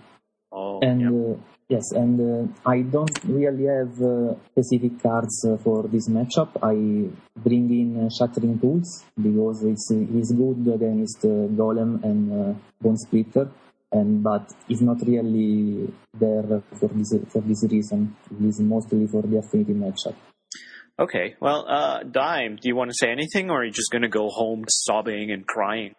Oh, and yep. Yes, and uh, I don't really have uh, specific cards uh, for this matchup. I bring in uh, Shattering Tools because it's, it's good against uh, Golem and uh, Bone Splitter, and but it's not really there for this for this reason. It is mostly for the affinity matchup. Okay, well, Dime, do you want to say anything, or are you just going to go home sobbing and crying?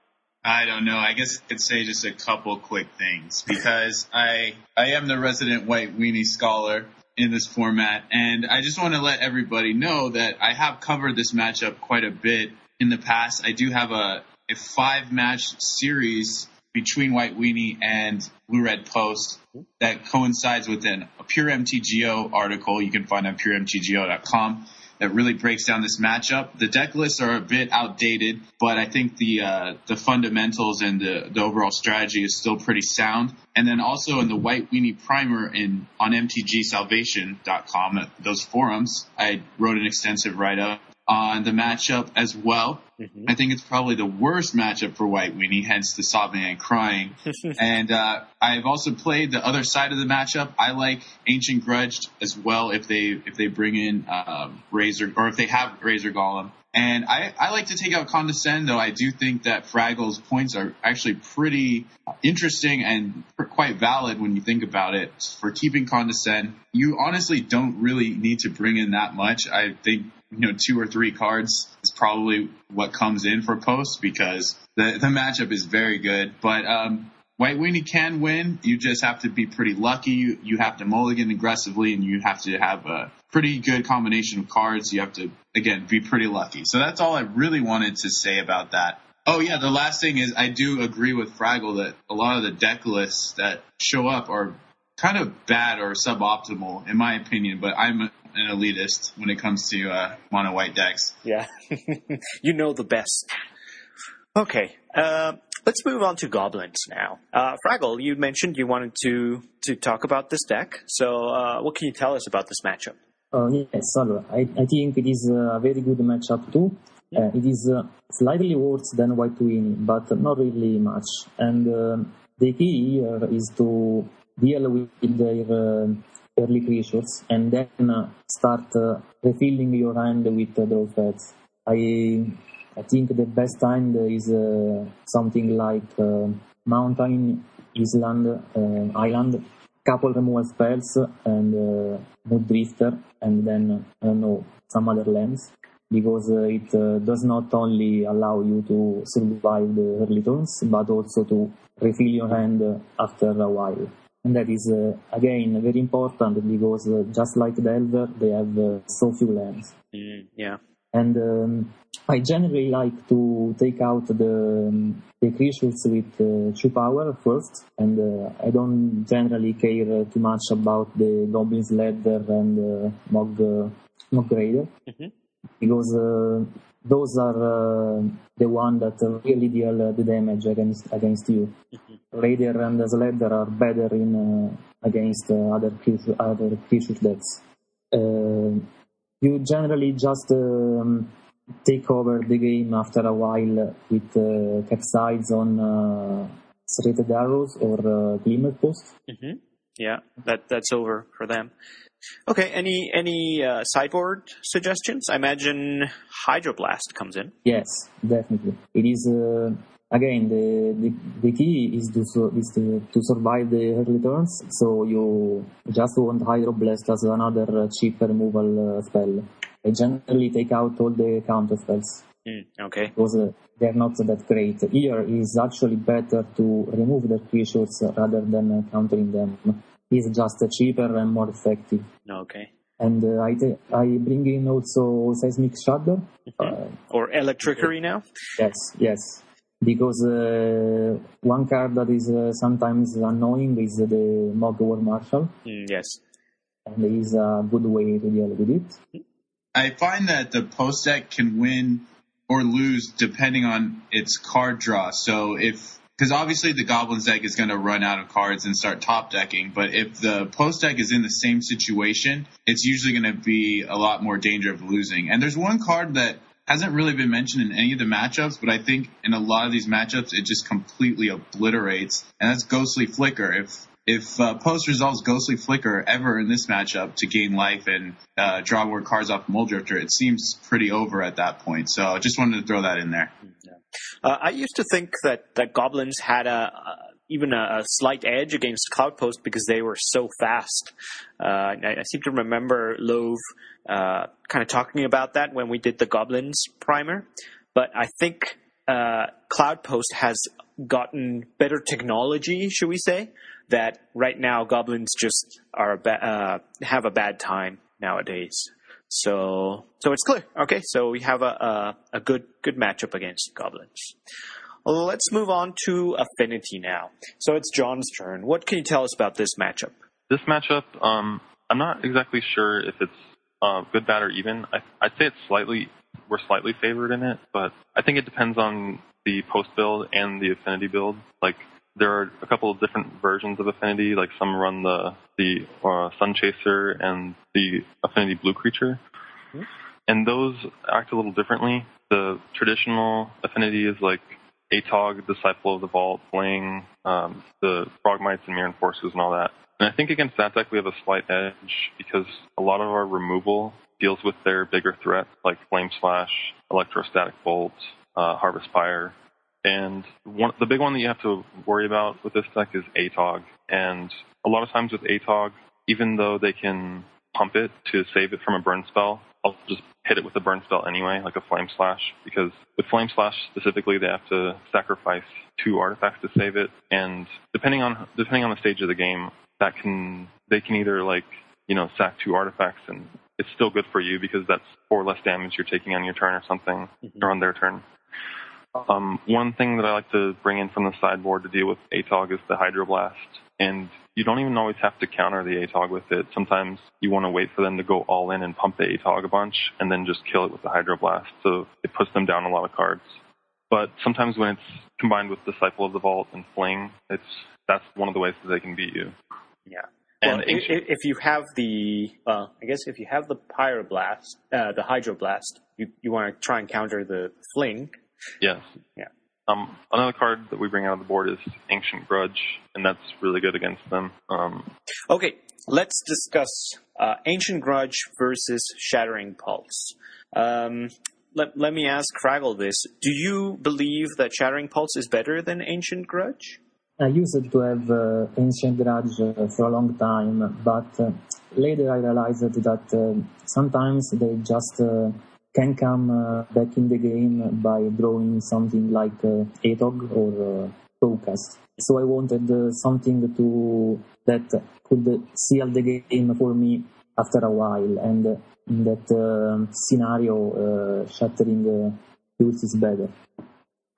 I don't know. I guess I could say just a couple quick things because I I am the resident white weenie scholar in this format, and I just want to let everybody know that I have covered this matchup quite a bit in the past. I do have a a five match series between White Weenie and Blue Red Post that coincides with an, a Pure MTGO article you can find on puremtgo.com that really breaks down this matchup. The deck lists are a bit outdated, but I think the uh, the fundamentals and the, the overall strategy is still pretty sound. And then also in the White Weenie Primer in on MTGSalvation.com, those forums, I wrote an extensive write up on the matchup as well. Mm-hmm. I think it's probably the worst matchup for White Weenie, hence the sobbing and crying. and uh, I've also played the other side of the matchup. I like Ancient Grudge as well if they if they bring in um, Razor or if they have Razor Golem. And I, I like to take out Condescend, though I do think that Fraggle's points are actually pretty interesting and quite valid when you think about it. For keeping Condescend, you honestly don't really need to bring in that much. I think you know, two or three cards is probably what comes in for posts because the, the matchup is very good. But, um, White Weenie can win. You just have to be pretty lucky. You, you have to mulligan aggressively and you have to have a pretty good combination of cards. You have to, again, be pretty lucky. So that's all I really wanted to say about that. Oh yeah, the last thing is I do agree with Fraggle that a lot of the deck lists that show up are kind of bad or suboptimal in my opinion, but I'm an elitist when it comes to uh, mono white decks. Yeah, you know the best. Okay, uh, let's move on to goblins now. Uh, Fraggle, you mentioned you wanted to to talk about this deck. So, uh, what can you tell us about this matchup? Uh, yes, I, I think it is a very good matchup too. Uh, it is uh, slightly worse than White Weenie, but not really much. And uh, the key here is to deal with their early creatures and then uh, start uh, refilling your hand with uh, draw feds. I I think the best hand is uh, something like uh, mountain, island, uh, island, couple removal spells and uh, Muldrifter, and then I some other lands because it does not only allow you to survive the early turns but also to refill your hand after a while and that is uh, again very important because uh, just like Delver, they have uh, so few lands. Mm, yeah. And um, I generally like to take out the, um, the creatures with uh, two power first, and uh, I don't generally care too much about the Goblin Sledder and uh, Mog, uh, Mogg Raider, mm-hmm. because those are uh, the one that really deal the damage against against you. Mm-hmm. Raider and Sledder are better in uh, against uh, other creature, other creature decks. Uh, you generally just um, take over the game after a while with uh, capsizes on uh, serrated arrows or uh, glimmer post. Mm-hmm. Yeah, that that's over for them. Okay, any any uh, sideboard suggestions? I imagine Hydroblast comes in. Yes, definitely. It is uh, again the, the, the key is to is to, to survive the early turns. So you just want Hydroblast as another uh, cheap removal uh, spell. I generally take out all the counter spells. Mm, okay. Because uh, they're not that great. Here is actually better to remove the creatures rather than uh, countering them is just cheaper and more effective. Okay. And uh, I, t- I bring in also seismic shudder. Mm-hmm. Uh, or electrickery now? Yes, yes. Because uh, one card that is uh, sometimes annoying is the Mogg War Marshal. Mm, yes. And it is a good way to deal with it. I find that the post deck can win or lose depending on its card draw. So if because obviously the Goblins deck is going to run out of cards and start top decking. But if the post deck is in the same situation, it's usually going to be a lot more danger of losing. And there's one card that hasn't really been mentioned in any of the matchups, but I think in a lot of these matchups it just completely obliterates, and that's Ghostly Flicker. If if uh, post resolves Ghostly Flicker ever in this matchup to gain life and uh, draw more cards off Muldrifter, it seems pretty over at that point. So I just wanted to throw that in there. Uh, I used to think that, that goblins had a, a even a, a, slight edge against Cloudpost because they were so fast. Uh, I, I, seem to remember Love uh, kind of talking about that when we did the goblins primer. But I think uh, Cloudpost has gotten better technology, should we say? That right now goblins just are ba- uh, have a bad time nowadays. So, so it's clear. Okay, so we have a, a, a good good matchup against goblins. Let's move on to affinity now. So it's John's turn. What can you tell us about this matchup? This matchup, um, I'm not exactly sure if it's uh, good, bad, or even. I, I'd say it's slightly we're slightly favored in it, but I think it depends on the post build and the affinity build. Like there are a couple of different versions of Affinity. Like some run the the uh, Sun Chaser and the Affinity Blue Creature, mm-hmm. and those act a little differently. The traditional Affinity is like Atog, Disciple of the Vault, Fling, um, the Frogmites and Myr Enforcers and all that. And I think against that deck we have a slight edge because a lot of our removal deals with their bigger threats like Flame Slash, Electrostatic Bolt, uh, Harvest Fire, and one, the big one that you have to worry about with this deck is Atog. And a lot of times with Atog, even though they can pump it to save it from a burn spell, I'll just hit it with a burn spell anyway, like a Flame Slash, because with Flame Slash specifically, they have to sacrifice two artifacts to save it, and depending on depending on the stage of the game, that can they can either like you know sack two artifacts and it's still good for you because that's four less damage you're taking on your turn or something, mm-hmm. or on their turn. Um, one thing that I like to bring in from the sideboard to deal with Atog is the Hydroblast. And you don't even always have to counter the Atog with it. Sometimes you want to wait for them to go all in and pump the Atog a bunch and then just kill it with the Hydroblast. So it puts them down a lot of cards. But sometimes when it's combined with Disciple of the Vault and Fling, it's that's one of the ways that they can beat you. Yeah. And well, if, if you have the, uh, I guess if you have the Pyroblast, uh, the Hydroblast, you, you want to try and counter the Fling, Yes. Yeah. Um, another card that we bring out of the board is Ancient Grudge, and that's really good against them. Um, okay, let's discuss uh, Ancient Grudge versus Shattering Pulse. Um, let, let me ask Fraggle this. Do you believe that Shattering Pulse is better than Ancient Grudge? I used to have uh, Ancient Grudge uh, for a long time, but uh, later I realized that uh, sometimes they just uh, can come uh, back in the game by drawing something like uh, Atog or uh, Focus. So I wanted uh, something to that could seal the game for me after a while, and in that uh, scenario, uh, shattering uh, is better.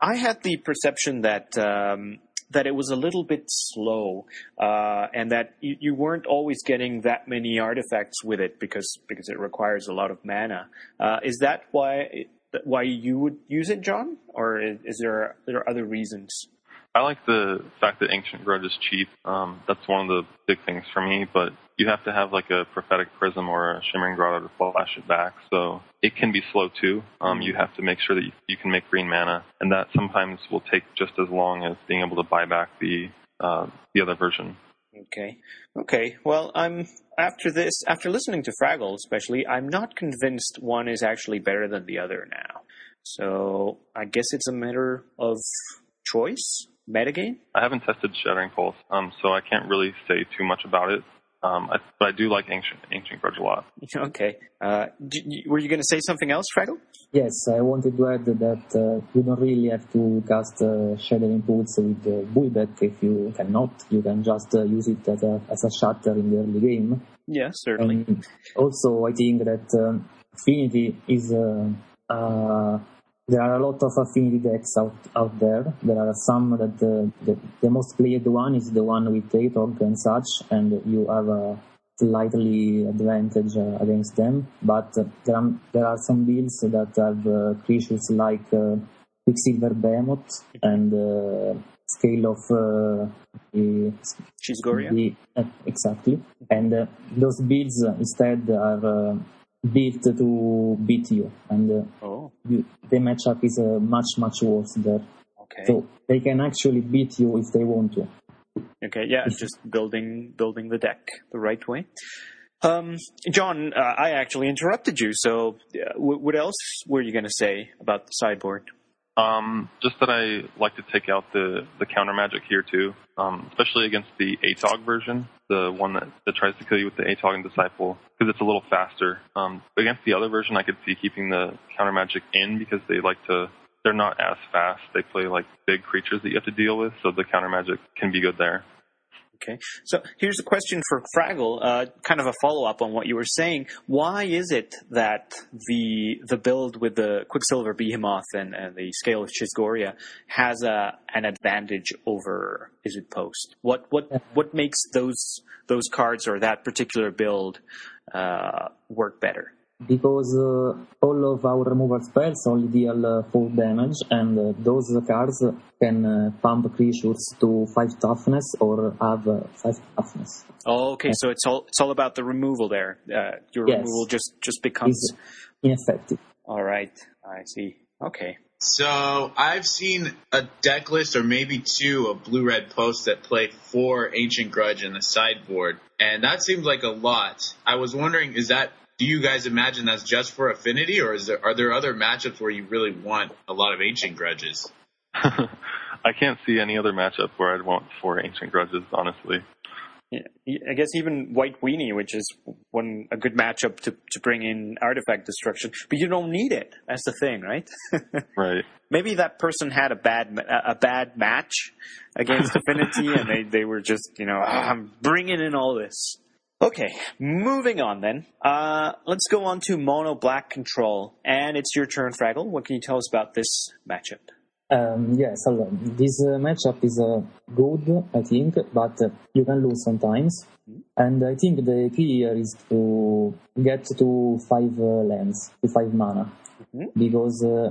I had the perception that um, that it was a little bit slow, uh, and that you, you, weren't always getting that many artifacts with it because because it requires a lot of mana. Uh, is that why why you would use it, John, or is, is there there other reasons? I like the fact that Ancient Grudge is cheap. Um, that's one of the big things for me, but you have to have like a prophetic prism or a shimmering grotto to flash it back. So it can be slow too. Um, you have to make sure that you, you can make green mana, and that sometimes will take just as long as being able to buy back the uh, the other version. Okay. Okay. Well, I'm after this, after listening to Fraggle, especially, I'm not convinced one is actually better than the other now. So I guess it's a matter of choice, metagame. I haven't tested Shattering Pulse, um, so I can't really say too much about it. Um, I, but I do like Ancient Ancient Grudge a lot. Okay. Uh, d- were you going to say something else, Fraggle? Yes, I wanted to add that uh, you don't really have to cast uh, Shattering Pulse with uh, buyback if you cannot. You can just uh, use it as a, as a shatter in the early game. Yes, certainly. And also, I think that um, Affinity is. Uh, uh, there are a lot of affinity decks out, out there. There are some that the, the, the most played one is the one with Atog and such, and you have a slightly advantage uh, against them. But uh, there, are, there are some builds that have uh, creatures like uh, Quicksilver Behemoth and uh, Scale of uh, the, Chiss-Goria? the- uh, exactly. And uh, those builds uh, instead are uh, built to beat you, and uh, Oh, you, the matchup is uh, much much worse there. okay. So they can actually beat you if they want to. Okay, yeah, just building building the deck the right way. Um, John, uh, I actually interrupted you. So, uh, w- what else were you going to say about the sideboard? Um, just that I like to take out the, the counter magic here too, um, especially against the ATOG version, the one that, that tries to kill you with the ATOG and Disciple, because it's a little faster. Um, against the other version, I could see keeping the counter magic in because they like to, they're not as fast. They play like big creatures that you have to deal with, so the counter magic can be good there. Okay, so here's a question for Fraggle, uh, kind of a follow up on what you were saying. Why is it that the the build with the Quicksilver Behemoth and, and the Scale of Chiss-Goria has a an advantage over Izzet Post? What what what makes those those cards or that particular build uh, work better? Because uh, all of our removal spells only deal uh, 4 damage, and uh, those cards can uh, pump creatures to 5 toughness or have uh, 5 toughness. Oh, okay, so it's all it's all about the removal there. Uh, your Yes. removal just just becomes Is ineffective. all right. I see. Okay. So I've seen a deck list or maybe two of blue red posts that play four ancient grudge in the sideboard, and that seems like a lot. I was wondering, is that do you guys imagine that's just for affinity, or is there are there other matchups where you really want a lot of ancient grudges? I can't see any other matchup where I'd want four Ancient Grudges, honestly. Yeah, I guess even White Weenie, which is one a good matchup to to bring in artifact destruction, but you don't need it. That's the thing, right? Right. Maybe that person had a bad a bad match against Affinity, and they they were just you know "Ah, I'm bringing in all this. Okay, moving on then. Uh, let's go on to Mono Black Control, and it's your turn, Fraggle. What can you tell us about this matchup? Um, yes, allora, this uh, matchup is uh, good, I think, but uh, you can lose sometimes. And I think the key here is to get to five uh, lands, to five mana, Mhm. because uh,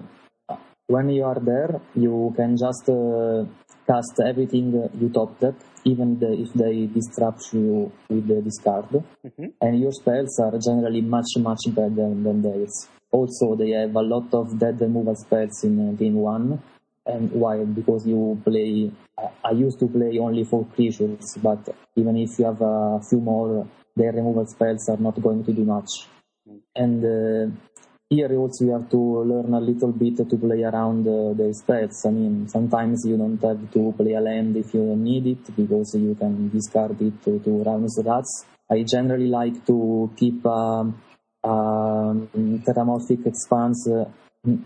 when you are there, you can just uh, cast everything you top deck, even the, if they disrupt you with the discard. Mhm. And your spells are generally much, much better than theirs. Also, they have a lot of dead removal spells in uh, game one. And why? Because you play. I- used to play only four creatures, but even if you have a few more, their removal spells are not going to do much. And uh, here also you have to learn a little bit to play around uh, the spells. I mean, sometimes you don't have to play a land if you don't need it because you can discard it to, to Ravenous Rats. I generally like to keep um, um, Terramorphic Expanse uh,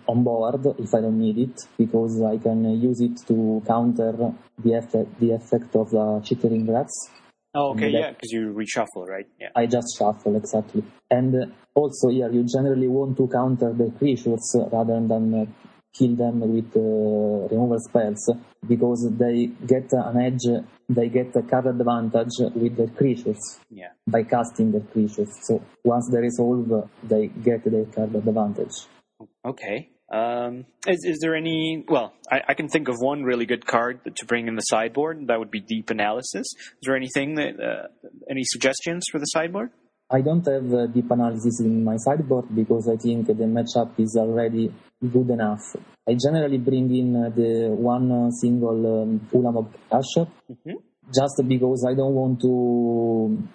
on board if I don't need it because I can use it to counter the effect, the effect of the Chittering Rats. Oh, okay, yeah, because you reshuffle, right? Yeah. I just shuffle exactly. And uh, also here you generally want to counter the creatures rather than uh, kill them with uh, removal spells because they get an edge, they get a card advantage with the creatures Yeah. by casting the creatures. So once they resolve, they get their card advantage. Okay. Um, is, is there any? Well, I, I, can think of one really good card to bring in the sideboard. That would be Deep Analysis. Is there anything that uh, any suggestions for the sideboard? I don't have uh, deep analysis in my sideboard because I think the matchup is already good enough. I generally bring in uh, the one uh, single um, Ulamog Crusher mm-hmm. just because I don't want to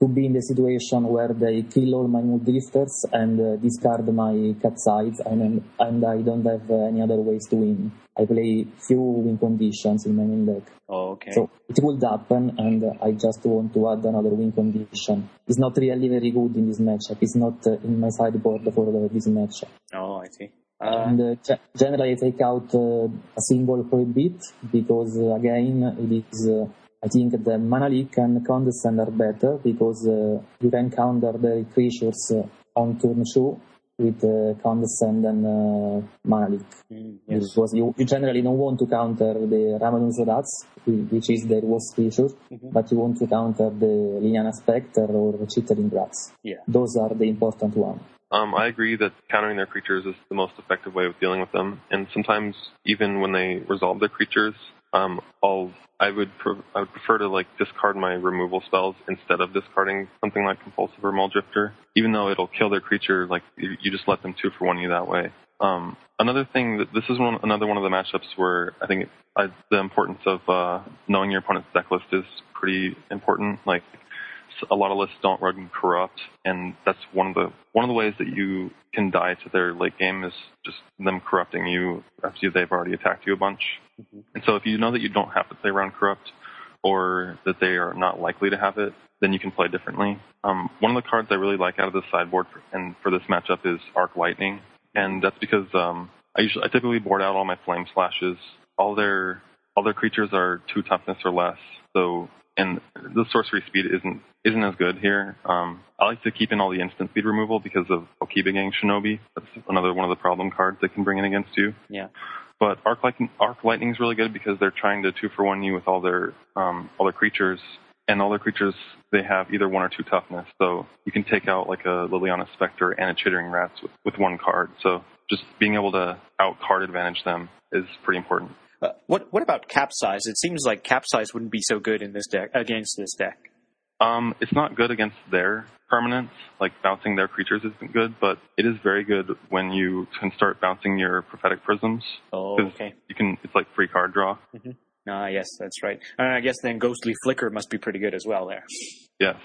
to be in the situation where they kill all my Muldrifters and uh, discard my capsize and, and I don't have uh, any other ways to win. I play few win conditions in my main deck. Oh, okay. So it will happen and uh, I just want to add another win condition. It's not really very good in this matchup. It's not uh, in my sideboard for this matchup. Oh, I see. Uh, and uh, generally I take out a single prohibit because again it is I think the mana leak and condescend are better because uh, you can counter the creatures uh, on turn 2 with uh, condescend and uh, mana leak. Mm, yes. Because you, you, generally don't want to counter the Ravenous Rats, which is the worst creature, mm-hmm. but you want to counter the Liliana Spectre or the Chittering Rats. Yeah. Those are the important ones. Um, I agree that countering their creatures is the most effective way of dealing with them, and sometimes even when they resolve their creatures, um, I'll I would pre- I would prefer to like discard my removal spells instead of discarding something like compulsive or Muldrifter, even though it'll kill their creature. Like you, just let them two for one you that way. Um, another thing that this is one another one of the matchups where I think I, the importance of uh, knowing your opponent's deck list is pretty important. Like a lot of lists don't run corrupt, and that's one of the one of the ways that you can die to their late game is just them corrupting you after they've already attacked you a bunch. Mm-hmm. And so if you know that you don't have to play around corrupt, or that they are not likely to have it, then you can play differently. Um, one of the cards I really like out of the sideboard for, and for this matchup is Arc Lightning, and that's because um, I usually I typically board out all my Flame Slashes. All their all their creatures are two toughness or less, so and the sorcery speed isn't isn't as good here. Um, I like to keep in all the instant speed removal because of Okiba Gang Shinobi. That's another one of the problem cards they can bring in against you. Yeah. But Arc Lightning, Arc Lightning is really good because they're trying to two for one you with all their um, all their creatures, and all their creatures they have either one or two toughness. So you can take out like a Liliana Spectre and a Chittering Rats with, with one card. So just being able to out card advantage them is pretty important. Uh, what what about capsize? It seems like capsize wouldn't be so good in this deck against this deck. Um, it's not good against their permanents, like bouncing their creatures isn't good, but it is very good when you can start bouncing your prophetic prisms. Oh, okay. You can. It's like free card draw. Mm-hmm. Ah, yes, that's right. And I guess then ghostly flicker must be pretty good as well there. Yes.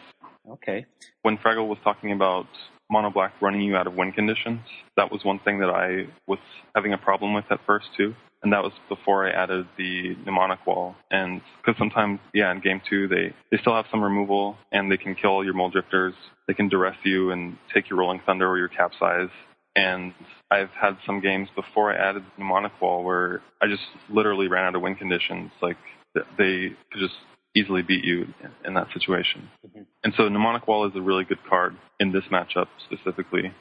Okay. When Fraggle was talking about mono black running you out of win conditions, that was one thing that I was having a problem with at first too and that was before I added the mnemonic wall. And because sometimes, yeah, in game two, they, they still have some removal and they can kill your Muldrifters. They can duress you and take your rolling thunder or your capsize. And I've had some games before I added the mnemonic wall where I just literally ran out of win conditions. Like they could just easily beat you in that situation. Mm-hmm. And so mnemonic wall is a really good card in this matchup specifically.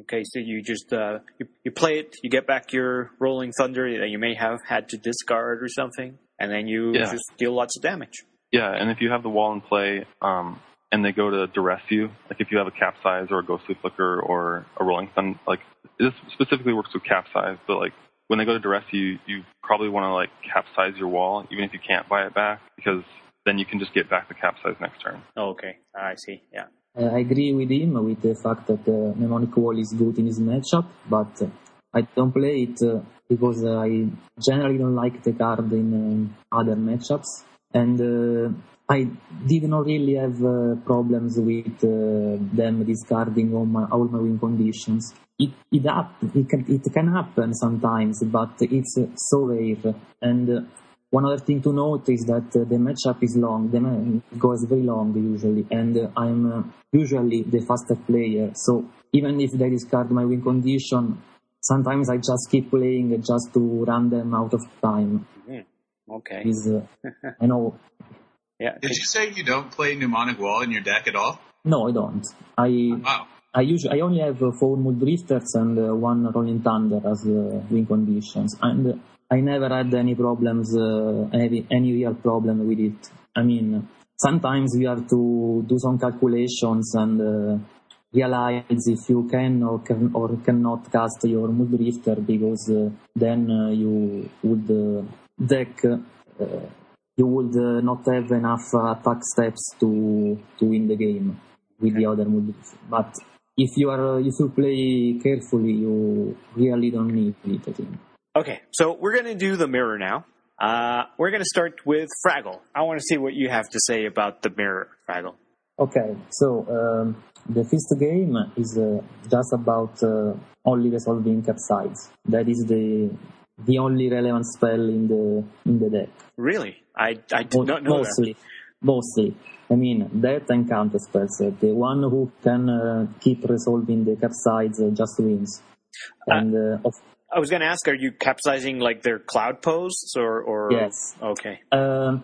Okay, so you just uh, you, you play it, you get back your rolling thunder that you may have had to discard or something, and then you yeah. just deal lots of damage. Yeah, and if you have the wall in play, um, and they go to duress you, like if you have a capsize or a ghostly flicker or a rolling thunder, like this specifically works with capsize, but like when they go to duress you, you probably want to like capsize your wall, even if you can't buy it back, because then you can just get back the capsize next turn. Oh, okay, I see. Yeah. Uh, I agree with him with the fact that uh, Mnemonic Wall is good in his matchup, but uh, I don't play it uh, because I generally don't like the card in uh, other matchups, and uh, I did not really have problems with them discarding all my, all my win conditions. It it, up, it, can, it can happen sometimes, but it's so rare, and one other thing to note is that uh, the matchup is long. The match goes very long usually, and uh, I'm uh, usually the faster player. So even if they discard my win condition, sometimes I just keep playing just to run them out of time. Mm, okay. Is I know. Yeah. Did you say you don't play mnemonic wall in your deck at all? No, I don't. I wow. I usually I only have four Muldrifters and uh, one Rolling Thunder as uh, win conditions, and I never had any problems, uh, any, any real problem with it. I mean, sometimes you have to do some calculations and uh, realize if you can or can or cannot cast your Muldrifter because uh, then uh, you would uh, deck you would not have enough attack steps to to win the game with the other Muldrifter. But if you are if you play carefully, you really don't need it. I think. Okay, so we're going to do the mirror now. Uh, we're going to start with Fraggle. I want to see what you have to say about the mirror, Fraggle. Okay, so um, the first game is uh, just about uh, only resolving capsize. That is the the only relevant spell in the in the deck. Really, I I did not know mostly, that. Mostly, I mean that and counter spells. The one who can uh, keep resolving the capsize uh, just wins. Uh, and uh, of I was going to ask, are you capsizing like their cloud posts or? or... Yes. Okay. Uh,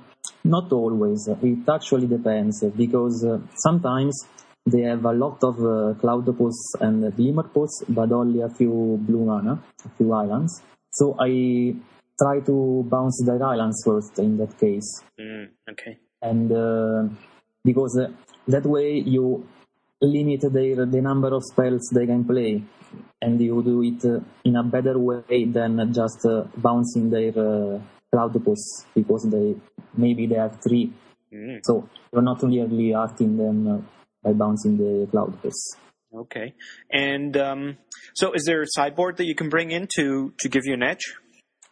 not always. It actually depends because uh, sometimes they have a lot of uh, cloud posts and glimmer posts, but only a few blue mana, a few islands. So I try to bounce their islands first in that case. Mm, okay. And uh, because uh, that way you limit their the number of spells they can play and you do it uh, in a better way than just uh, bouncing their uh, cloud posts because they maybe they have three. Mm. So you're not really hurting them by bouncing the cloud posts. Okay. And um, so is there a sideboard that you can bring in to, to give you an edge?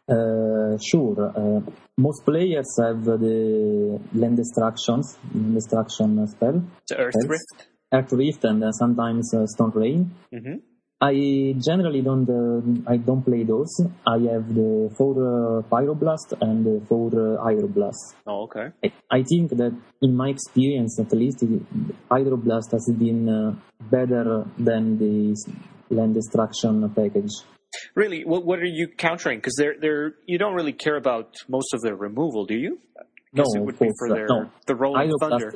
Uh, sure. Uh, most players have the land destructions, destruction spell. The Earth Rift? Earth Rift and uh, sometimes Stone Rain. Mm-hmm. I generally don't uh, I don't play those. I have the four uh, Pyroblast and the four uh, Aeroblast. Oh, okay. I, I, think that in my experience, at least, Pyroblast has been uh, better than the land destruction package. Really, what what are you countering? Because they're they're you don't really care about most of their removal, do you? No, it would be for their no. the rolling thunder.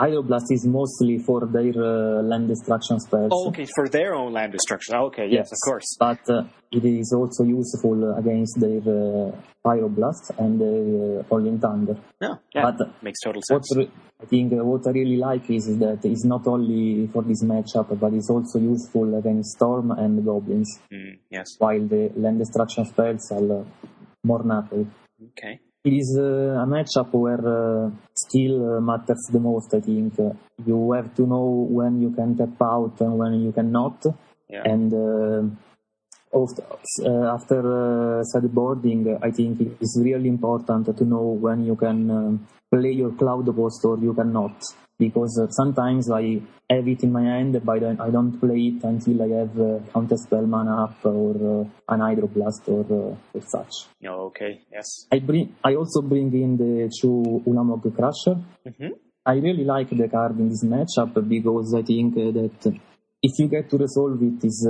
Aeroblast is mostly for their uh, land destruction spells. Oh, okay, for their own land destruction. Oh, okay, yes, yes, of course. But uh, it is also useful against their uh, Pyroblast and their uh, Rolling Thunder. Yeah, yeah but makes total sense. Re- I think uh, what I really like is that it's not only for this matchup, but it's also useful against Storm and Goblins. Mm, yes. While the land destruction spells are uh, more natural. Okay it is uh, a matchup where uh, skill uh, matters the most. I think you have to know when you can tap out and when you cannot, yeah. and after sideboarding, I think it is really important to know when you can play your cloud post or you cannot because uh, sometimes I have it in my hand, but I don't play it until I have uh, counterspell mana up or uh, an hydroblast or, uh, or such. Oh, okay, yes. I bring. I also bring in the two Ulamog Crusher. Mm-hmm. I really like the card in this matchup because I think that if you get to resolve it, is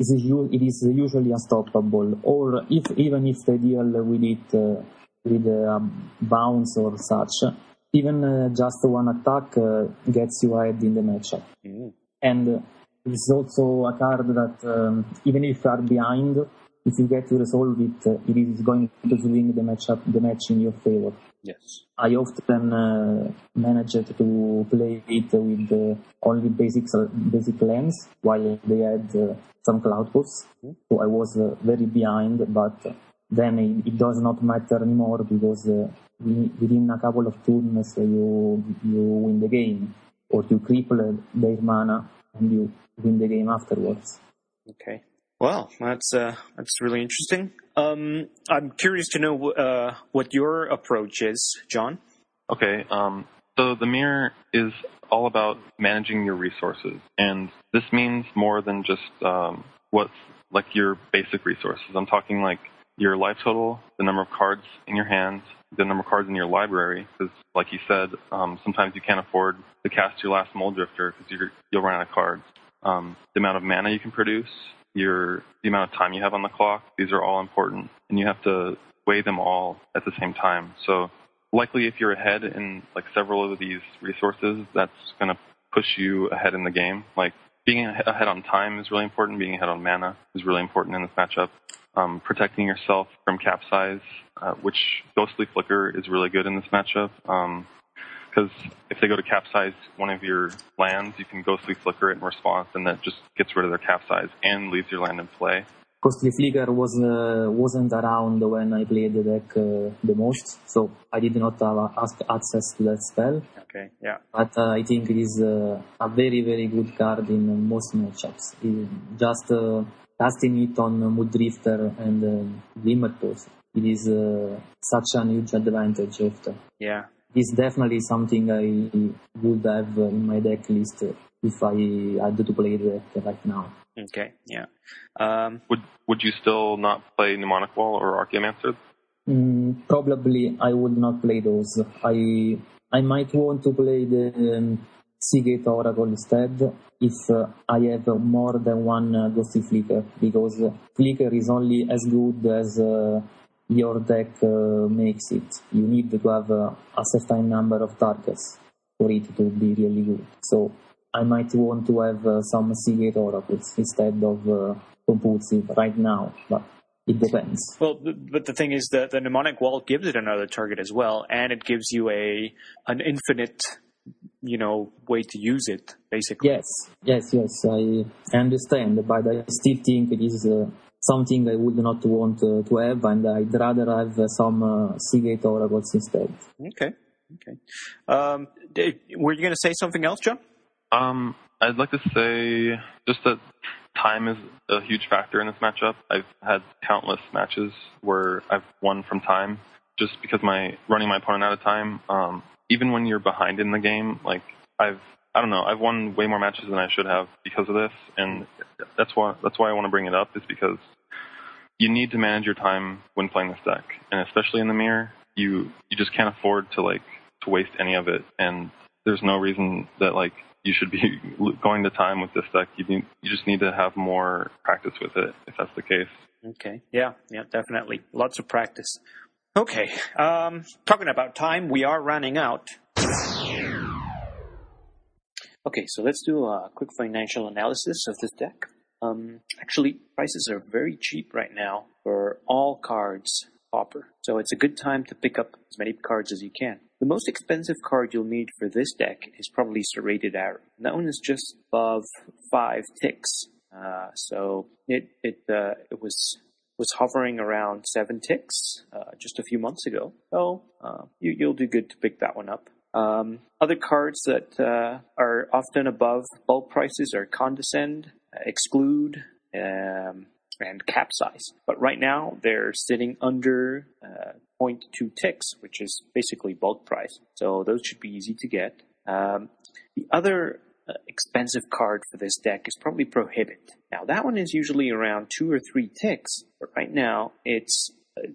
uh, is it is usually unstoppable. Or if even if they deal with it uh, with a bounce or such, even uh, just one attack uh, gets you ahead in the matchup. Mm. And it's also a card that um, even if you are behind, if you get to resolve it, uh, it is going to swing the matchup, the match in your favor. Yes. I often uh, managed to play it with uh, only basic basic lands while they had uh, some cloud posts. Mm. So I was very behind, but then it, it, does not matter anymore because within a couple of turns you you win the game, or you cripple their mana and you win the game afterwards. Okay. Well, that's uh, that's really interesting. Um, I'm curious to know uh, what your approach is, John. Okay. Um, so the mirror is all about managing your resources, and this means more than just um, what's like your basic resources. I'm talking like your life total, the number of cards in your hands, the number of cards in your library, because like you said, um, sometimes you can't afford to cast your last Muldrifter because you'll run out of cards. Um, the amount of mana you can produce, your the amount of time you have on the clock, these are all important, and you have to weigh them all at the same time. So likely, if you're ahead in like several of these resources, that's going to push you ahead in the game. Like being ahead on time is really important. Being ahead on mana is really important in this matchup um, protecting yourself from capsize, uh, which Ghostly Flicker is really good in this matchup. Um, because if they go to capsize one of your lands, you can ghostly flicker it in response, and that just gets rid of their capsize and leaves your land in play. Ghostly Flicker was uh, wasn't around when I played the deck uh, the most, so I did not have access to that spell. Okay, yeah. But uh, I think it is uh, a very very good card in most matchups. It just uh, casting it on Muldrifter and uh, Glimmerpost, it is uh, such a huge advantage. After. Yeah. It's definitely something I would have in my deck list if I had to play the deck right now. Okay, yeah. Um, Would would you still not play Mnemonic Wall or Archaeomancer? Mm, probably I would not play those. I I might want to play the um, Sea Gate Oracle instead if uh, I have more than one uh, Ghostly Flicker because Flicker is only as good as uh, your deck uh, makes it. You need to have uh, a certain number of targets for it to be really good. So I might want to have uh, some Sea Gate Oracles instead of uh, Compulsive right now, but it depends. well, but the thing is that the mnemonic wall gives it another target as well, and it gives you a an infinite, you know, way to use it basically. Yes, yes, yes, I understand, but I still think it is uh, something I would not want uh, to have, and I'd rather have uh, some uh, Sea Gate Oracles instead. Okay. Okay. Um, did, were you going to say something else, John? Um, I'd like to say just that time is a huge factor in this matchup. I've had countless matches where I've won from time just because my running my opponent out of time. Um, even when you're behind in the game, like I've I don't know, I've won way more matches than I should have because of this, and that's why that's why I want to bring it up is because you need to manage your time when playing this deck, and especially in the mirror, you you just can't afford to like to waste any of it, and there's no reason that like you should be going to time with this deck. You need, you just need to have more practice with it if that's the case. Okay. Yeah. Yeah. Definitely. Lots of practice. Okay. Um, talking about time, we are running out. Okay, so let's do a quick financial analysis of this deck. Um, actually, prices are very cheap right now for all cards Pauper, so it's a good time to pick up as many cards as you can. The most expensive card you'll need for this deck is probably Serrated Arrow. That one is just above five ticks, uh, so it it uh, it was was hovering around seven ticks uh, just a few months ago. So uh, you, you'll do good to pick that one up. Um, other cards that uh, are often above bulk prices are Condescend, Exclude, um, and Capsize. But right now they're sitting under uh, 0.2 ticks, which is basically bulk price. So those should be easy to get. Um, the other uh, expensive card for this deck is probably Prohibit. Now that one is usually around two or three ticks, but right now it's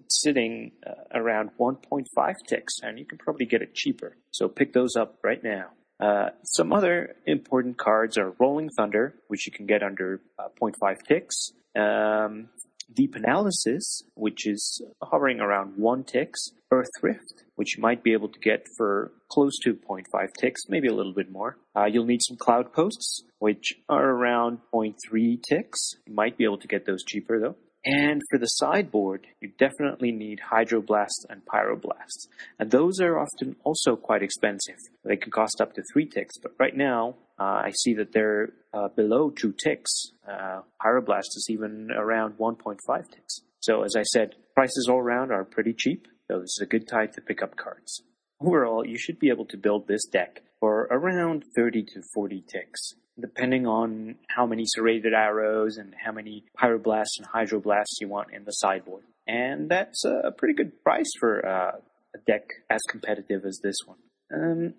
sitting uh, around 1.5 ticks, and you can probably get it cheaper. So pick those up right now. Uh, some other important cards are Rolling Thunder, which you can get under uh, 0.5 ticks. Um, Deep Analysis, which is hovering around 1 ticks. Earth Rift, which you might be able to get for close to 0.5 ticks, maybe a little bit more. Uh, you'll need some Cloud Posts, which are around 0.3 ticks. You might be able to get those cheaper though. And for the sideboard, you definitely need Hydroblast and Pyroblast. And those are often also quite expensive. They can cost up to three ticks, but right now, uh, I see that they're uh, below two ticks. Uh, Pyroblast is even around 1.5 ticks. So as I said, prices all around are pretty cheap, so this is a good time to pick up cards. Overall, you should be able to build this deck for around 30 to 40 ticks depending on how many serrated arrows and how many pyroblasts and hydroblasts you want in the sideboard. And that's a pretty good price for uh, a deck as competitive as this one. Um,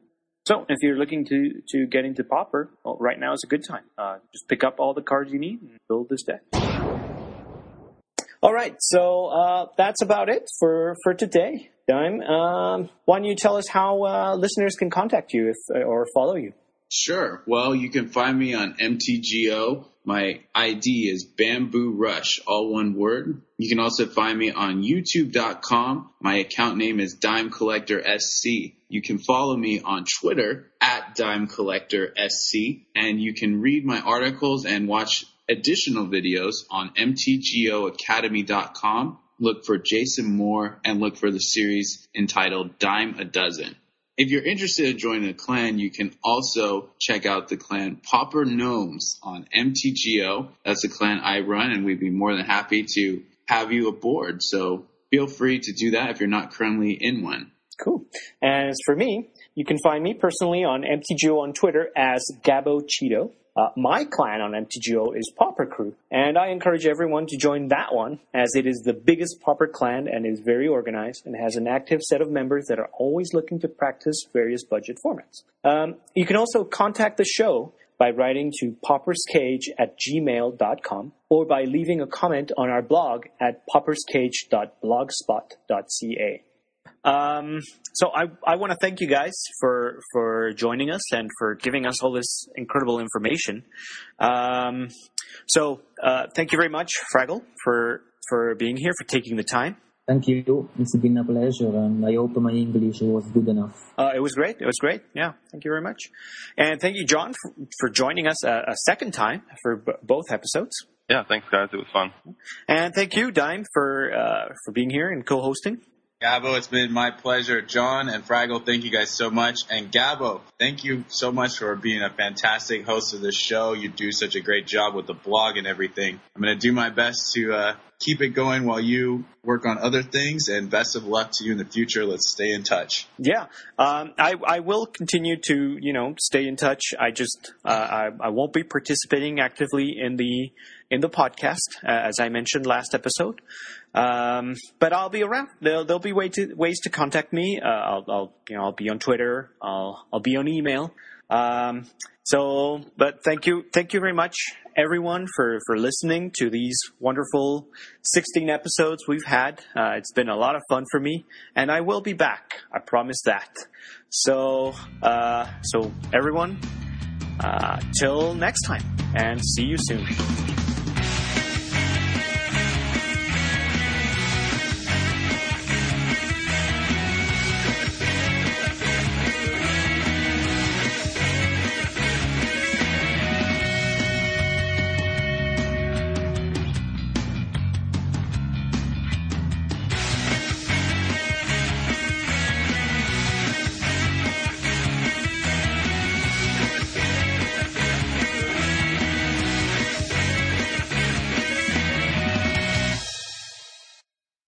so if you're looking to, to get into Pauper, well, right now is a good time. Uh, just pick up all the cards you need and build this deck. All right, so uh, that's about it for, for today. Dime, um, why don't you tell us how uh, listeners can contact you if, or follow you? Sure. Well, you can find me on MTGO. My ID is Bamboo Rush, all one word. You can also find me on YouTube.com. My account name is Dime Collector SC. You can follow me on Twitter at Dime Collector SC, and you can read my articles and watch additional videos on MTGOacademy.com. Look for Jason Moore and look for the series entitled Dime a Dozen. if you're interested in joining a clan, you can also check out the clan Pauper Gnomes on MTGO. That's the clan I run, and we'd be more than happy to have you aboard. So feel free to do that if you're not currently in one. Cool. As for me, you can find me personally on MTGO on Twitter as Gabo Cheeto. Uh, my clan on MTGO is Pauper Crew, and I encourage everyone to join that one as it is the biggest Pauper clan and is very organized and has an active set of members that are always looking to practice various budget formats. Um, you can also contact the show by writing to pauperscage at gmail.com or by leaving a comment on our blog at pauperscage.blogspot.ca. Um, so I, I want to thank you guys for for joining us and for giving us all this incredible information. Um, so uh, thank you very much, Fraggle, for for being here, for taking the time. Thank you. It's been a pleasure, and I hope my English was good enough. Uh, it was great. It was great. Yeah. Thank you very much. And thank you, John, for, for joining us a, a, second time for b- both episodes. Yeah. Thanks, guys. It was fun. And thank you, Dime, for uh, for being here and co-hosting. Gabo, it's been my pleasure. John and Fraggle, thank you guys so much. And Gabo, thank you so much for being a fantastic host of this show. You do such a great job with the blog and everything. I'm going to do my best to uh, keep it going while you work on other things. And best of luck to you in the future. Let's stay in touch. Yeah, um, I, I will continue to you know stay in touch. I just uh, I, I won't be participating actively in the in the podcast, uh, as I mentioned last episode. Um, but I'll be around. There'll, there'll be way to, ways to contact me. Uh, I'll, I'll, you know, I'll be on Twitter. I'll, I'll be on email. Um, so, but thank you, thank you very much, everyone, for for listening to these wonderful 16 episodes we've had. Uh, it's been a lot of fun for me, and I will be back. I promise that. So, uh, so everyone, uh, till next time, and see you soon.